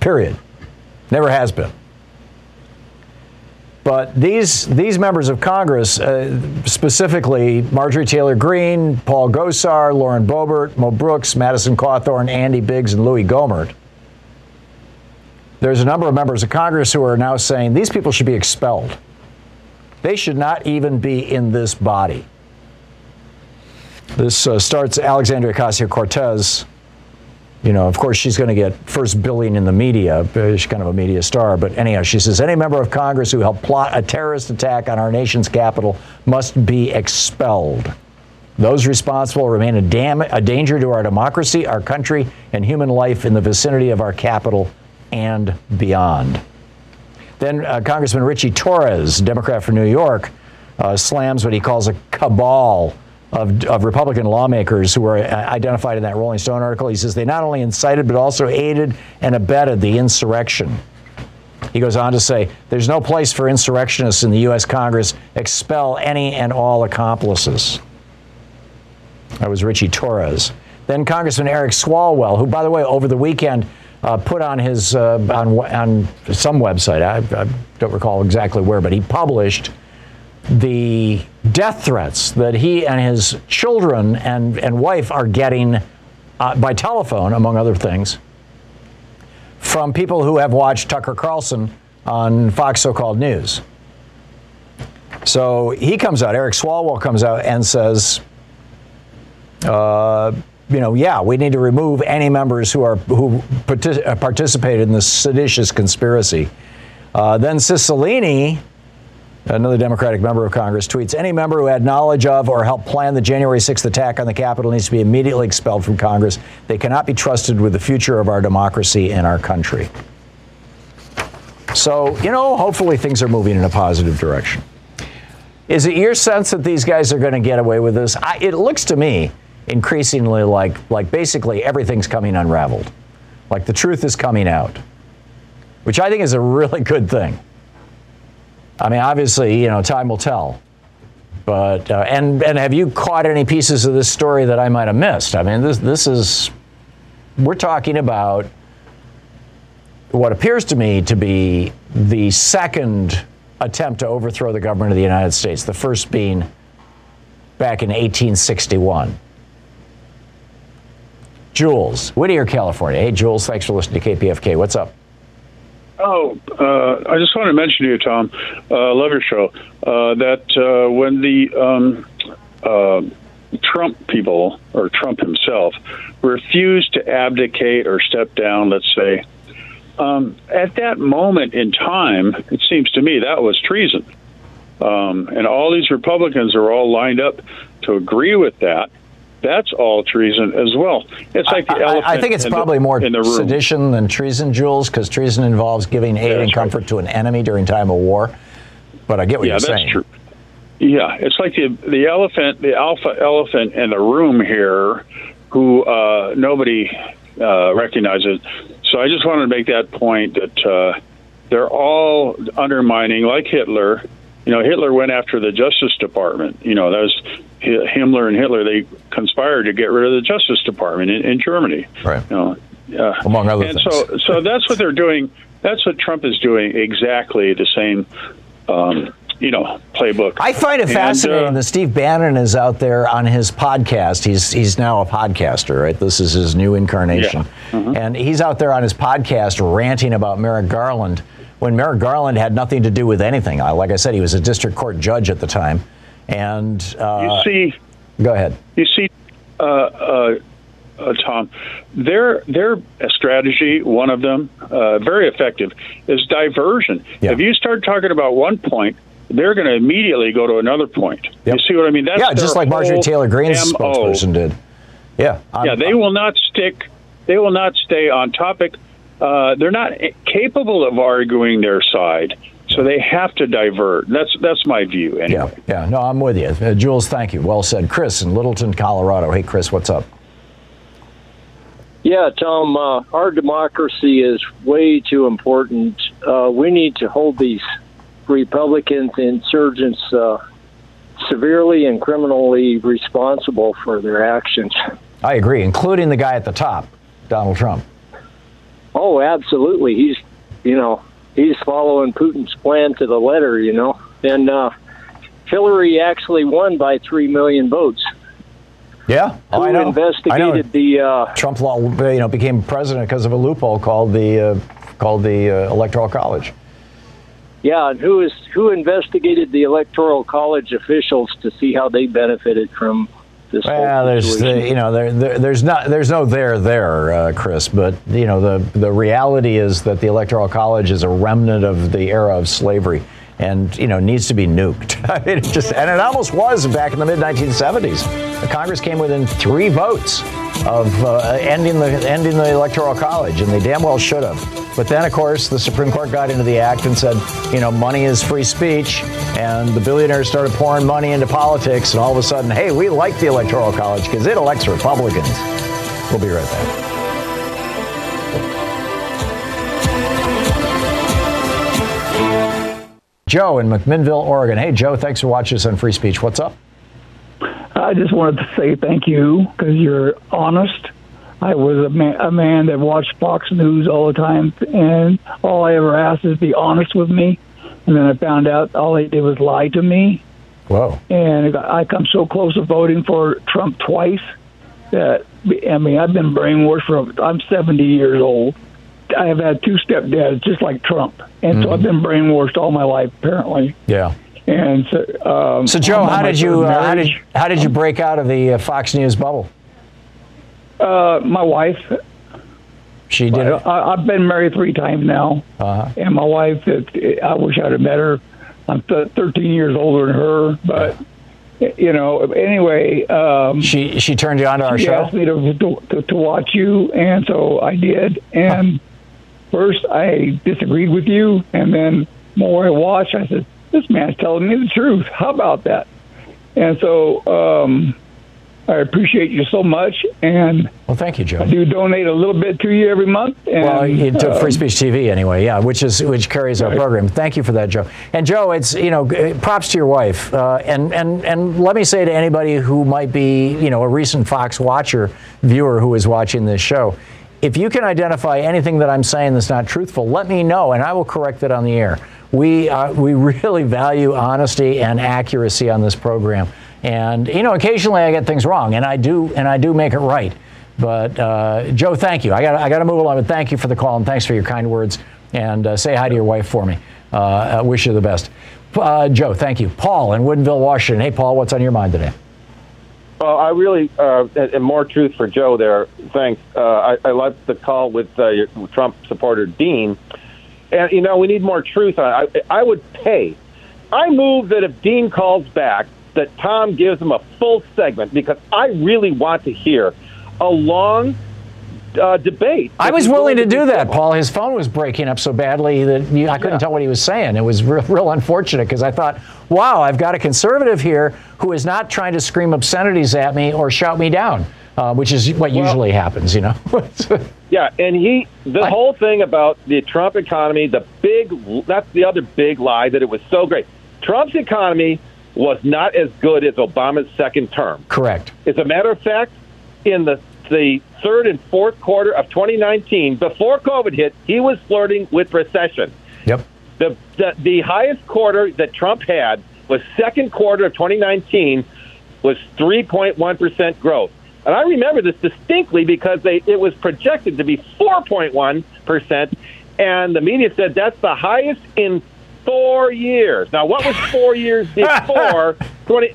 Period. Never has been. But these these members of Congress, uh, specifically Marjorie Taylor Greene, Paul Gosar, Lauren Boebert, Mo Brooks, Madison Cawthorn, Andy Biggs, and Louis Gohmert. There's a number of members of Congress who are now saying these people should be expelled. They should not even be in this body. This uh, starts Alexandria Ocasio Cortez you know, of course, she's going to get first billing in the media. She's kind of a media star. But anyhow, she says any member of Congress who helped plot a terrorist attack on our nation's capital must be expelled. Those responsible remain a, dam- a danger to our democracy, our country, and human life in the vicinity of our capital and beyond. Then uh, Congressman Richie Torres, Democrat from New York, uh, slams what he calls a cabal of, of Republican lawmakers who were uh, identified in that Rolling Stone article. He says they not only incited, but also aided and abetted the insurrection. He goes on to say, There's no place for insurrectionists in the U.S. Congress. Expel any and all accomplices. That was Richie Torres. Then Congressman Eric Swalwell, who, by the way, over the weekend uh, put on his uh, on on some website. I, I, don't recall exactly where, but he published the death threats that he and his children and and wife are getting uh, by telephone, among other things, from people who have watched Tucker Carlson on Fox so-called news. So he comes out, Eric Swalwell comes out and says, uh, you know, yeah, we need to remove any members who are who partic- participated in the seditious conspiracy. Uh, then Cicilline, another Democratic member of Congress, tweets: Any member who had knowledge of or helped plan the January 6th attack on the Capitol needs to be immediately expelled from Congress. They cannot be trusted with the future of our democracy and our country. So, you know, hopefully things are moving in a positive direction. Is it your sense that these guys are going to get away with this? I, it looks to me increasingly like like basically everything's coming unraveled. Like the truth is coming out. Which I think is a really good thing. I mean, obviously, you know, time will tell. But uh, and and have you caught any pieces of this story that I might have missed? I mean, this this is we're talking about what appears to me to be the second attempt to overthrow the government of the United States, the first being back in 1861. Jules, Whittier, California. Hey, Jules, thanks for listening to KPFK. What's up? Oh, uh, I just want to mention to you, Thom, uh, love your show, uh, that uh, when the um, uh, Trump people, or Trump himself, refused to abdicate or step down, let's say, um, at that moment in time, it seems to me that was treason. Um, and all these Republicans are all lined up to agree with that that's all treason as well. It's like the I, elephant. I think it's probably the, more sedition than treason, Jules, because treason involves giving aid yeah, and comfort right. to an enemy during time of war. But I get what yeah, you're saying. Yeah, that's true. Yeah, it's like the the elephant, the alpha elephant in the room here, who uh, nobody uh, recognizes. So I just wanted to make that point that uh, they're all undermining, like Hitler. You know, Hitler went after the Justice Department. You know, that was Himmler and Hitler, they conspired to get rid of the Justice Department in, in Germany. Right. You know, uh, Among other and things. so, so that's what they're doing. That's what Trump is doing. Exactly the same. Um, you know, playbook. I find it fascinating and, uh, that Steve Bannon is out there on his podcast. He's he's now a podcaster, right? This is his new incarnation, yeah. mm-hmm. and he's out there on his podcast ranting about Merrick Garland when Merrick Garland had nothing to do with anything. Like I said, he was a district court judge at the time. And uh, you see, go ahead. You see, uh, uh, uh Thom, their their strategy, one of them, uh, very effective, is diversion. Yeah. If you start talking about one point, they're going to immediately go to another point. Yep. You see what I mean? That's yeah, just like Marjorie Taylor Greene's MO. spokesperson did. Yeah, I'm, yeah, they will not stick. They will not stay on topic. Uh, they're not capable of arguing their side. So they have to divert. That's that's my view. Anyway. Yeah, yeah. No, I'm with you, uh, Jules. Thank you. Well said, Chris in Littleton, Colorado. Hey, Chris, what's up? Yeah, Thom. Uh, our democracy is way too important. Uh, we need to hold these Republicans, insurgents, uh, severely and criminally responsible for their actions. I agree, including the guy at the top, Donald Trump. Oh, absolutely. He's, you know, he's following Putin's plan to the letter, you know. And uh, Hillary actually won by three million votes. Yeah, oh, I know. investigated I know. the uh, Trump law? You know, became president because of a loophole called the uh, called the uh, Electoral College. Yeah, and who is who investigated the Electoral College officials to see how they benefited from this well, there's the, you know there, there, there's not there's no there there, uh, Chris. But you know the the reality is that the Electoral College is a remnant of the era of slavery, and you know needs to be nuked. I mean, it just and it almost was back in the mid 1970s. The Congress came within three votes of uh, ending the ending the electoral college, and they damn well should have. But then, of course, the Supreme Court got into the act and said, you know, money is free speech, and the billionaires started pouring money into politics, and all of a sudden, hey, we like the electoral college because it elects Republicans. We'll be right back. Joe in McMinnville, Oregon. Hey, Joe, thanks for watching us on Free Speech. What's up? I just wanted to say thank you because you're honest. I was a man, a man that watched Fox News all the time, and all I ever asked is be honest with me. And then I found out all they did was lie to me. Wow. And I come so close to voting for Trump twice that, I mean, I've been brainwashed from, I'm 70 years old. I have had two stepdads just like Trump. And so mm-hmm. I've been brainwashed all my life, apparently. Yeah. And so, um, So, Joe, how did you uh, how did how did you break out of the uh, Fox News bubble? Uh, my wife. She did it. I, I've been married three times now, uh-huh. and my wife. It, I wish I'd have met her. I'm th- 13 years older than her, but you know. Anyway, um, she she turned you on to our she show? asked me to, to to watch you, and so I did. And first, I disagreed with you, and then more I watched, I said, "This man's telling me the truth. How about that?" And so. um I appreciate you so much, and well, thank you, Joe. I do donate a little bit to you every month. And, well, to um, Free Speech TV anyway, yeah, which is which carries our program. Thank you for that, Joe. And Joe, it's you know, props to your wife. Uh, and and and let me say to anybody who might be you know a recent Fox watcher viewer who is watching this show, if you can identify anything that I'm saying that's not truthful, let me know, and I will correct it on the air. We uh, we really value honesty and accuracy on this program. And you know, occasionally I get things wrong, and I do, and I do make it right. But uh, Joe, thank you. I got I to move along, but thank you for the call and thanks for your kind words. And uh, say hi to your wife for me. Uh, I wish you the best. Uh, Joe, thank you. Paul in Woodinville, Washington. Hey, Paul, what's on your mind today? Well, I really, uh, and more truth for Joe there. Thanks. Uh, I, I the call with uh, your Trump supporter Dean, and you know we need more truth. on I, I would pay. I move that if Dean calls back, that Thom gives him a full segment because I really want to hear a long uh, debate. I was willing to do that, Paul. His phone was breaking up so badly that you, I couldn't tell what he was saying. It was real, real unfortunate because I thought, wow, I've got a conservative here who is not trying to scream obscenities at me or shout me down, uh, which is what usually happens, you know. Yeah, and he the whole thing about the Trump economy, the big that's the other big lie that it was so great. Trump's economy was not as good as Obama's second term. Correct. As a matter of fact, in the the third and fourth quarter of 2019, before COVID hit, he was flirting with recession. Yep. The, the the highest quarter that Trump had was second quarter of 2019 was 3.1 percent growth. And I remember this distinctly because they it was projected to be 4.1 percent, and the media said that's the highest in four years. Now, what was four years before 20?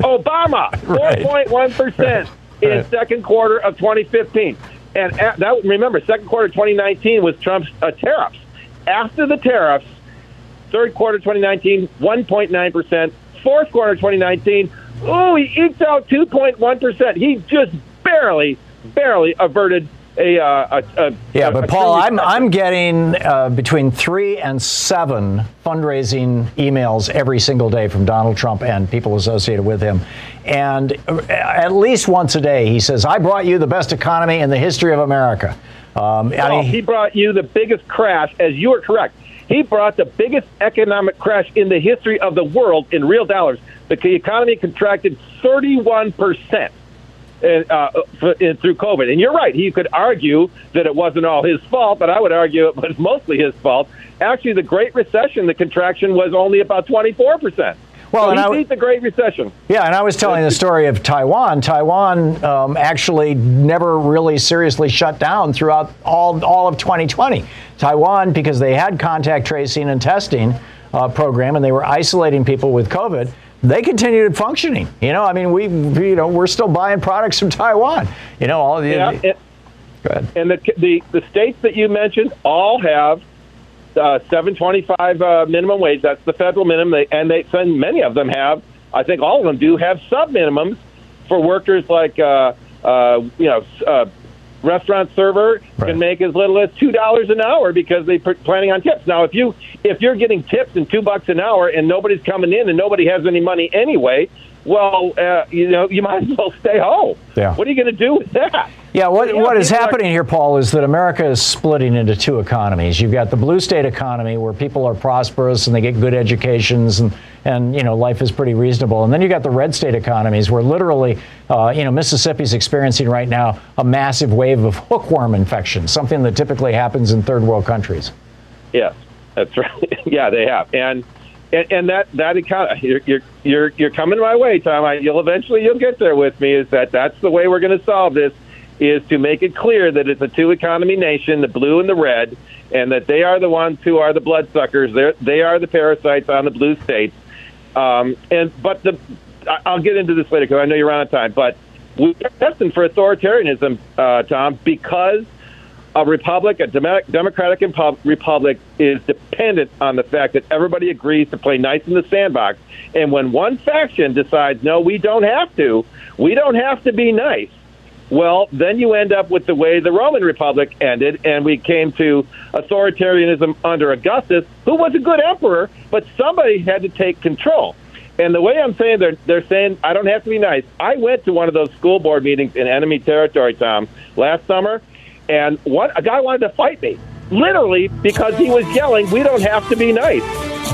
Obama, 4.1 percent in Right. second quarter of 2015, and at, that remember second quarter 2019 was Trump's uh, tariffs. After the tariffs, third quarter 2019, 1.9 percent. Fourth quarter 2019, oh, he eked out 2.1 percent. He just barely, barely averted a, uh, a, a Yeah, but Paul, I'm I'm getting uh, between three and seven fundraising emails every single day from Donald Trump and people associated with him, and uh, at least once a day he says, "I brought you the best economy in the history of America." Um, I mean, he brought you the biggest crash, as you are correct. He brought the biggest economic crash in the history of the world in real dollars. The economy contracted 31 percent uh, f- through COVID. And you're right. He could argue that it wasn't all his fault, but I would argue it was mostly his fault. Actually, the Great Recession, the contraction was only about 24 percent. Well, so and he I- beat the Great Recession. Yeah, and I was telling the story of Taiwan. Taiwan um, actually never really seriously shut down throughout all, all of 2020. Taiwan, because they had contact tracing and testing uh, program, and they were isolating people with COVID. They continued functioning. You know, I mean, we, you know, we're still buying products from Taiwan. You know, all the. Yeah, and, Go ahead. and the, the the states that you mentioned all have uh, 725 uh, minimum wage. That's the federal minimum, they, and they and many of them have. I think all of them do have sub minimums for workers like uh, uh, you know, uh, restaurant server can make as little as two dollars an hour because they are planning on tips. Now, if you if you're getting tips and two bucks an hour and nobody's coming in and nobody has any money anyway, well, uh, you know, you might as well stay home. Yeah. What are you going to do with that? Yeah, what, Yeah, what is people are- happening here, Paul, is that America is splitting into two economies. You've got the blue state economy where people are prosperous and they get good educations and, and you know, life is pretty reasonable. And then you've got the red state economies where literally, uh, you know, Mississippi's experiencing right now a massive wave of hookworm infection, something that typically happens in third world countries. Yes, that's right. yeah, they have, and and, and that that account you're, you're you're you're coming my way, Thom. I, you'll eventually you'll get there with me. Is that that's the way we're going to solve this? Is to make it clear that it's a two economy nation, the blue and the red, and that they are the ones who are the bloodsuckers. They they are the parasites on the blue states. Um, and but the I'll get into this later because I know you're out of time. But we're testing for authoritarianism, uh, Thom, because a republic, a democratic republic, is dependent on the fact that everybody agrees to play nice in the sandbox. And when one faction decides, no, we don't have to, we don't have to be nice, well, then you end up with the way the Roman Republic ended, and we came to authoritarianism under Augustus, who was a good emperor, but somebody had to take control. And the way I'm saying they're they're saying I don't have to be nice. I went to one of those school board meetings in enemy territory, Thom, last summer, and one a guy wanted to fight me, literally because he was yelling, "We don't have to be nice."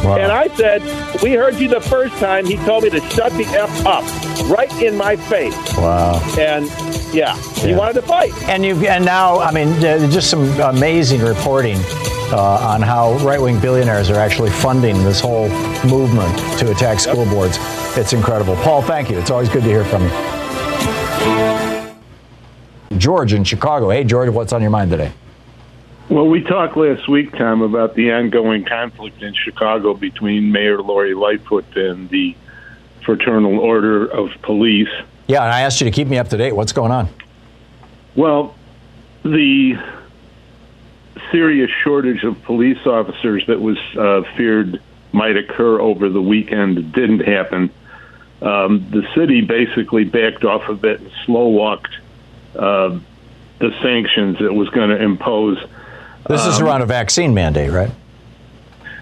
And I said, "We heard you the first time." He told me to shut the f up, right in my face. Wow. And yeah, he wanted to fight. And you and now, I mean, just some amazing reporting uh, on how right-wing billionaires are actually funding this whole movement to attack school boards. It's incredible. Paul, thank you. It's always good to hear from you. George in Chicago. Hey, George, what's on your mind today? Well, we talked last week, Thom, about the ongoing conflict in Chicago between Mayor Lori Lightfoot and the Fraternal Order of Police. Yeah, and I asked you to keep me up to date. What's going on? Well, the serious shortage of police officers that was uh, feared might occur over the weekend didn't happen. Um, the city basically backed off of it and slow walked uh, the sanctions it was going to impose. This is Um, around a vaccine mandate, right?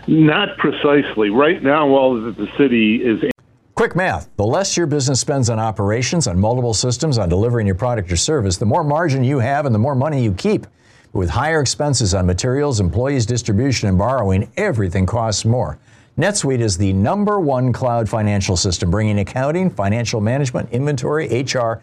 Not precisely. Right now, all that the city is Quick math. The less your business spends on operations, on multiple systems, on delivering your product or service, the more margin you have and the more money you keep. With higher expenses on materials, employees, distribution, and borrowing, everything costs more. NetSuite is the number one cloud financial system, bringing accounting, financial management, inventory, HR,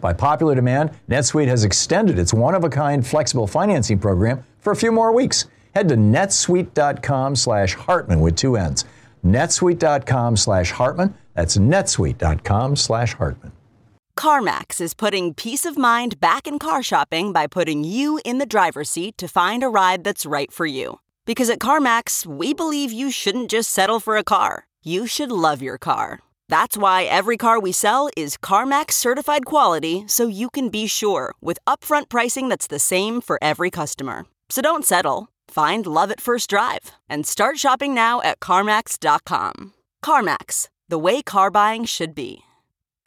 By popular demand, NetSuite has extended its one-of-a-kind flexible financing program for a few more weeks. Head to netsuite.com slash Hartmann with two N's. netsuite.com slash Hartmann. That's netsuite.com slash Hartmann. CarMax is putting peace of mind back in car shopping by putting you in the driver's seat to find a ride that's right for you. Because at CarMax, we believe you shouldn't just settle for a car, you should love your car. That's why every car we sell is CarMax certified quality so you can be sure with upfront pricing that's the same for every customer. So don't settle. Find love at first drive and start shopping now at CarMax.com. CarMax, the way car buying should be.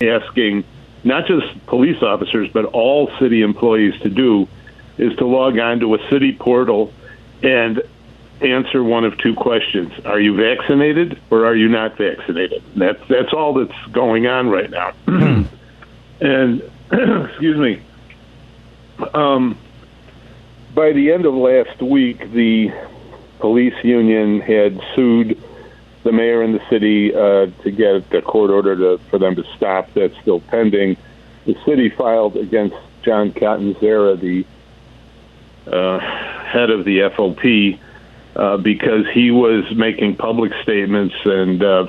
asking not just police officers but all city employees to do is to log on to a city portal and answer one of two questions are you vaccinated or are you not vaccinated that's that's all that's going on right now and excuse me um, by the end of last week the police union had sued the mayor and the city uh, to get a court order to, for them to stop. That's still pending. The city filed against John Catanzara, the uh, head of the FOP, uh, because he was making public statements and uh,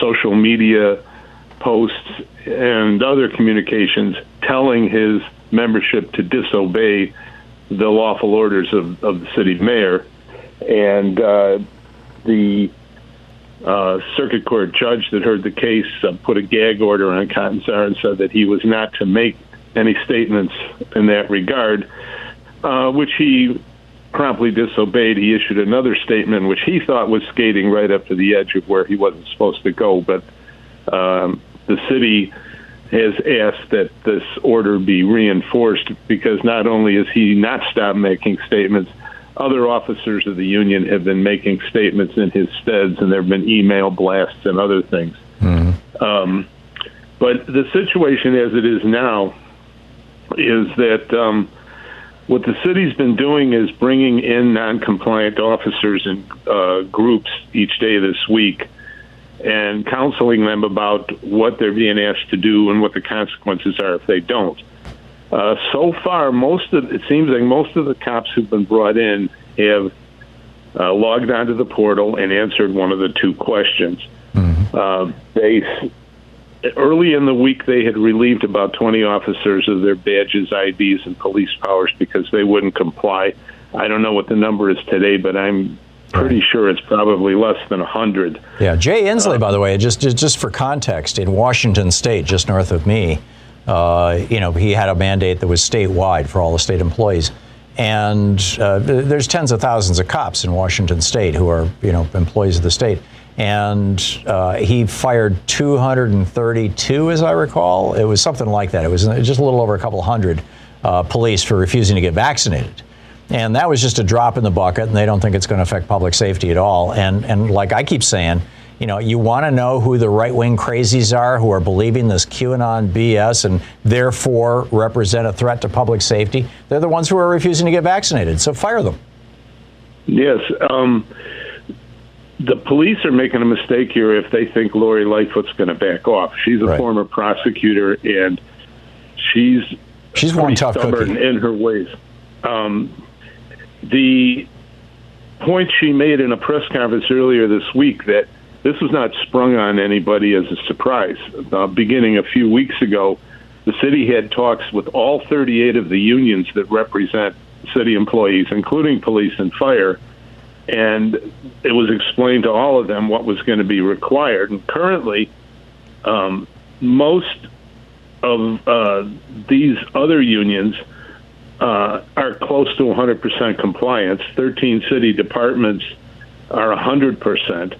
social media posts and other communications telling his membership to disobey the lawful orders of, of the city mayor. And uh, the uh, circuit court judge that heard the case uh, put a gag order on Catanzara and said that he was not to make any statements in that regard, uh, which he promptly disobeyed. He issued another statement, which he thought was skating right up to the edge of where he wasn't supposed to go. But um, the city has asked that this order be reinforced because not only has he not stopped making statements, other officers of the union have been making statements in his steads, and there have been email blasts and other things. Mm-hmm. Um, but the situation as it is now is that um, what the city's been doing is bringing in non-compliant officers in uh, groups each day this week and counseling them about what they're being asked to do and what the consequences are if they don't. Uh, so far, most of it seems like most of the cops who've been brought in have uh, logged onto the portal and answered one of the two questions. Uh, they early in the week they had relieved about 20 officers of their badges, IDs, and police powers because they wouldn't comply. I don't know what the number is today, but I'm pretty sure it's probably less than 100. Yeah, Jay Inslee, by the way, just, just just for context, in Washington State, just north of me, uh, you know, he had a mandate that was statewide for all the state employees. And uh, there's tens of thousands of cops in Washington State who are, you know, employees of the state. And uh, he fired 232, as I recall. It was something like that. It was just a little over a couple hundred uh, police for refusing to get vaccinated. And that was just a drop in the bucket, and they don't think it's going to affect public safety at all. And, and like I keep saying, you know, you want to know who the right wing crazies are who are believing this QAnon BS and therefore represent a threat to public safety. They're the ones who are refusing to get vaccinated. So fire them. Yes. Um, the police are making a mistake here if they think Lori Lightfoot's going to back off. She's a Right. former prosecutor and she's She's one tough stubborn cookie. in her ways. Um, the point she made in a press conference earlier this week that this was not sprung on anybody as a surprise. Uh, beginning a few weeks ago, the city had talks with all 38 of the unions that represent city employees, including police and fire, and it was explained to all of them what was going to be required. And currently, um, most of uh, these other unions uh, are close to 100% compliance. 13 city departments are 100%.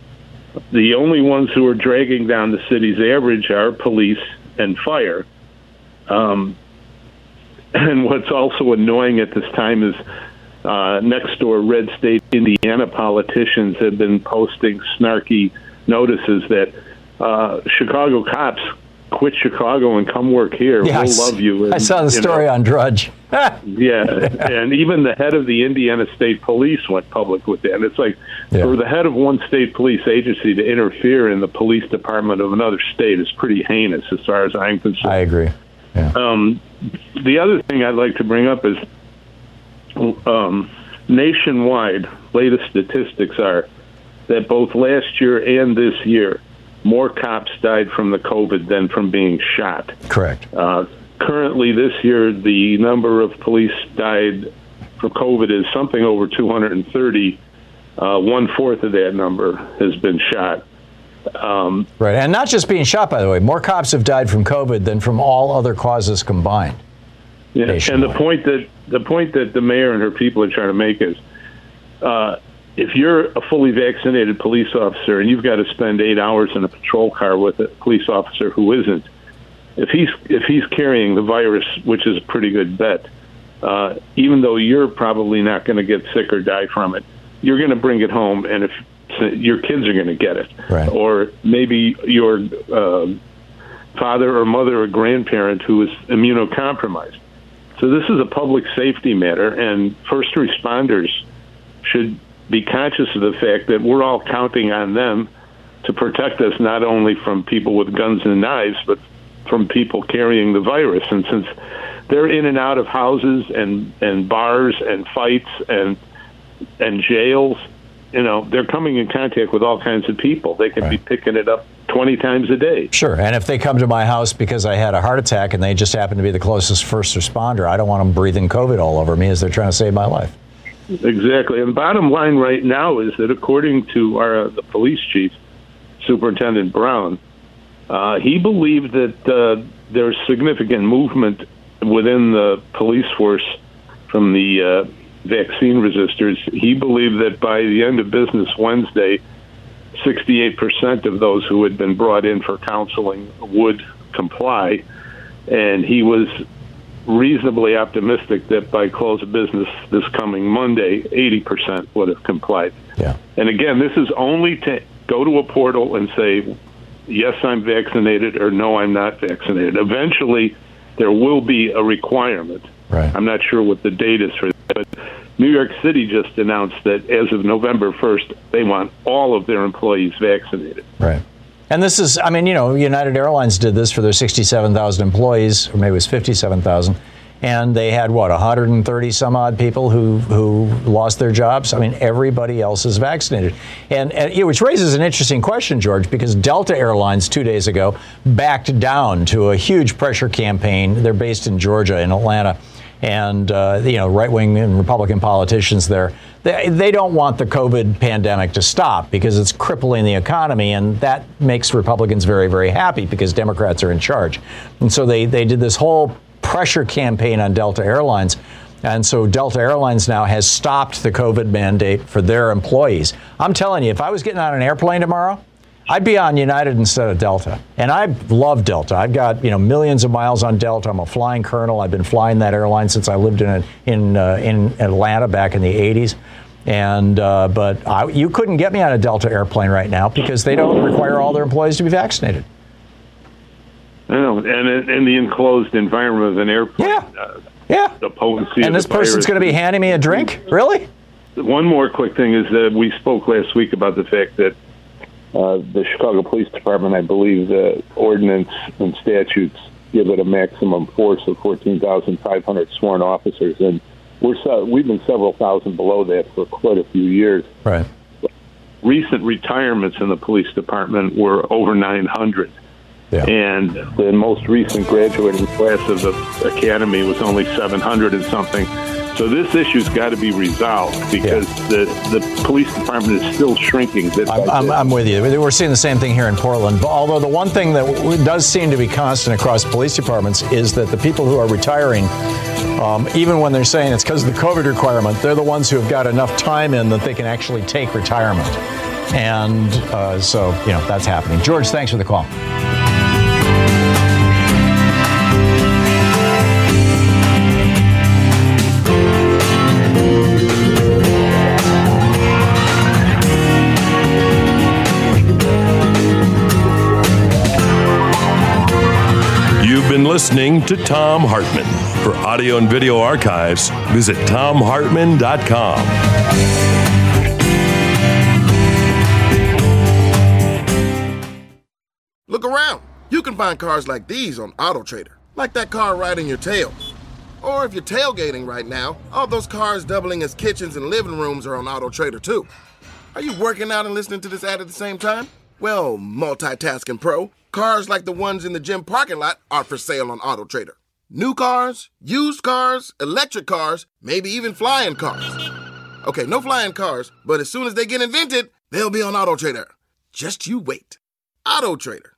The only ones who are dragging down the city's average are police and fire. Um, and what's also annoying at this time is uh, next door red state Indiana politicians have been posting snarky notices that uh, Chicago cops quit Chicago and come work here. Yeah, I we'll s- love you. And, I saw the story know, on Drudge. yeah, and even the head of the Indiana State Police went public with that. And it's like for the head of one state police agency to interfere in the police department of another state is pretty heinous, as far as I'm concerned. I agree. Um, the other thing I'd like to bring up is um, nationwide. Latest statistics are that both last year and this year, more cops died from the COVID than from being shot. Correct. Uh, currently, this year, the number of police died from COVID is something over 230. Uh, one fourth of that number has been shot. Um, Right. And not just being shot, by the way. More cops have died from COVID than from all other causes combined. Yeah, and the point that the point that the mayor and her people are trying to make is, uh, if you're a fully vaccinated police officer and you've got to spend eight hours in a patrol car with a police officer who isn't, if he's if he's carrying the virus, which is a pretty good bet, uh, even though you're probably not going to get sick or die from it, you're going to bring it home, and if your kids are going to get it, Right. or maybe your uh, father or mother or grandparent who is immunocompromised. So this is a public safety matter, and first responders should be conscious of the fact that we're all counting on them to protect us not only from people with guns and knives, but from people carrying the virus. And since they're in and out of houses and, and bars and fights and and jails, you know, they're coming in contact with all kinds of people. They can be picking it up 20 times a day. Sure. And if they come to my house because I had a heart attack and they just happen to be the closest first responder, I don't want them breathing COVID all over me as they're trying to save my life. Exactly. And the bottom line right now is that according to our the police chief, Superintendent Brown, uh, he believed that uh, there's significant movement within the police force from the uh, vaccine resistors. He believed that by the end of business Wednesday, 68% of those who had been brought in for counseling would comply. And he was reasonably optimistic that by close of business this coming Monday, 80% would have complied. Yeah. And again, this is only to go to a portal and say, yes, I'm vaccinated or no, I'm not vaccinated. Eventually, there will be a requirement. Right. I'm not sure what the date is for that, but New York City just announced that as of November 1st, they want all of their employees vaccinated. Right. And this is, I mean, you know, United Airlines did this for their 67,000 employees, or maybe it was 57,000. And they had what 130 some odd people who who lost their jobs. I mean, everybody else is vaccinated, and, and which raises an interesting question, George, because Delta Airlines two days ago backed down to a huge pressure campaign. They're based in Georgia, in Atlanta, and uh, you know, right wing and Republican politicians there. They, they don't want the COVID pandemic to stop because it's crippling the economy, and that makes Republicans very, very happy because Democrats are in charge. And so they, they did this whole pressure campaign on Delta Airlines. And so Delta Airlines now has stopped the COVID mandate for their employees. I'm telling you, if I was getting on an airplane tomorrow, I'd be on United instead of Delta. And I love Delta. I've got, you know, millions of miles on Delta. I'm a flying colonel. I've been flying that airline since I lived in in uh, in Atlanta back in the 80s. And uh, but I, you couldn't get me on a Delta airplane right now because they don't require all their employees to be vaccinated. I know, and in, in the enclosed environment of an airplane. Yeah. Uh, yeah. The potency. And this person's going to be handing me a drink? Really? One more quick thing is that we spoke last week about the fact that uh, the Chicago Police Department, I believe, the ordinance and statutes give it a maximum force of 14,500 sworn officers, and we're we've been several thousand below that for quite a few years. Right. Recent retirements in the police department were over 900. Yeah. And the most recent graduating class of the academy was only 700 and something. So this issue's got to be resolved because the, the police department is still shrinking. I'm, I'm. I'm with you. We're seeing the same thing here in Portland. But although the one thing that w- does seem to be constant across police departments is that the people who are retiring, um, even when they're saying it's because of the COVID requirement, they're the ones who have got enough time in that they can actually take retirement. And uh, so, you know, that's happening. George, thanks for the call. Listening to Thom Hartmann. For audio and video archives, visit thomhartmann.com. Look around. You can find cars like these on AutoTrader, like that car right your tail. Or if you're tailgating right now, all those cars doubling as kitchens and living rooms are on AutoTrader too. Are you working out and listening to this ad at the same time? Well, multitasking pro, cars like the ones in the gym parking lot are for sale on AutoTrader. New cars, used cars, electric cars, maybe even flying cars. Okay, no flying cars, but as soon as they get invented, they'll be on AutoTrader. Just you wait. AutoTrader.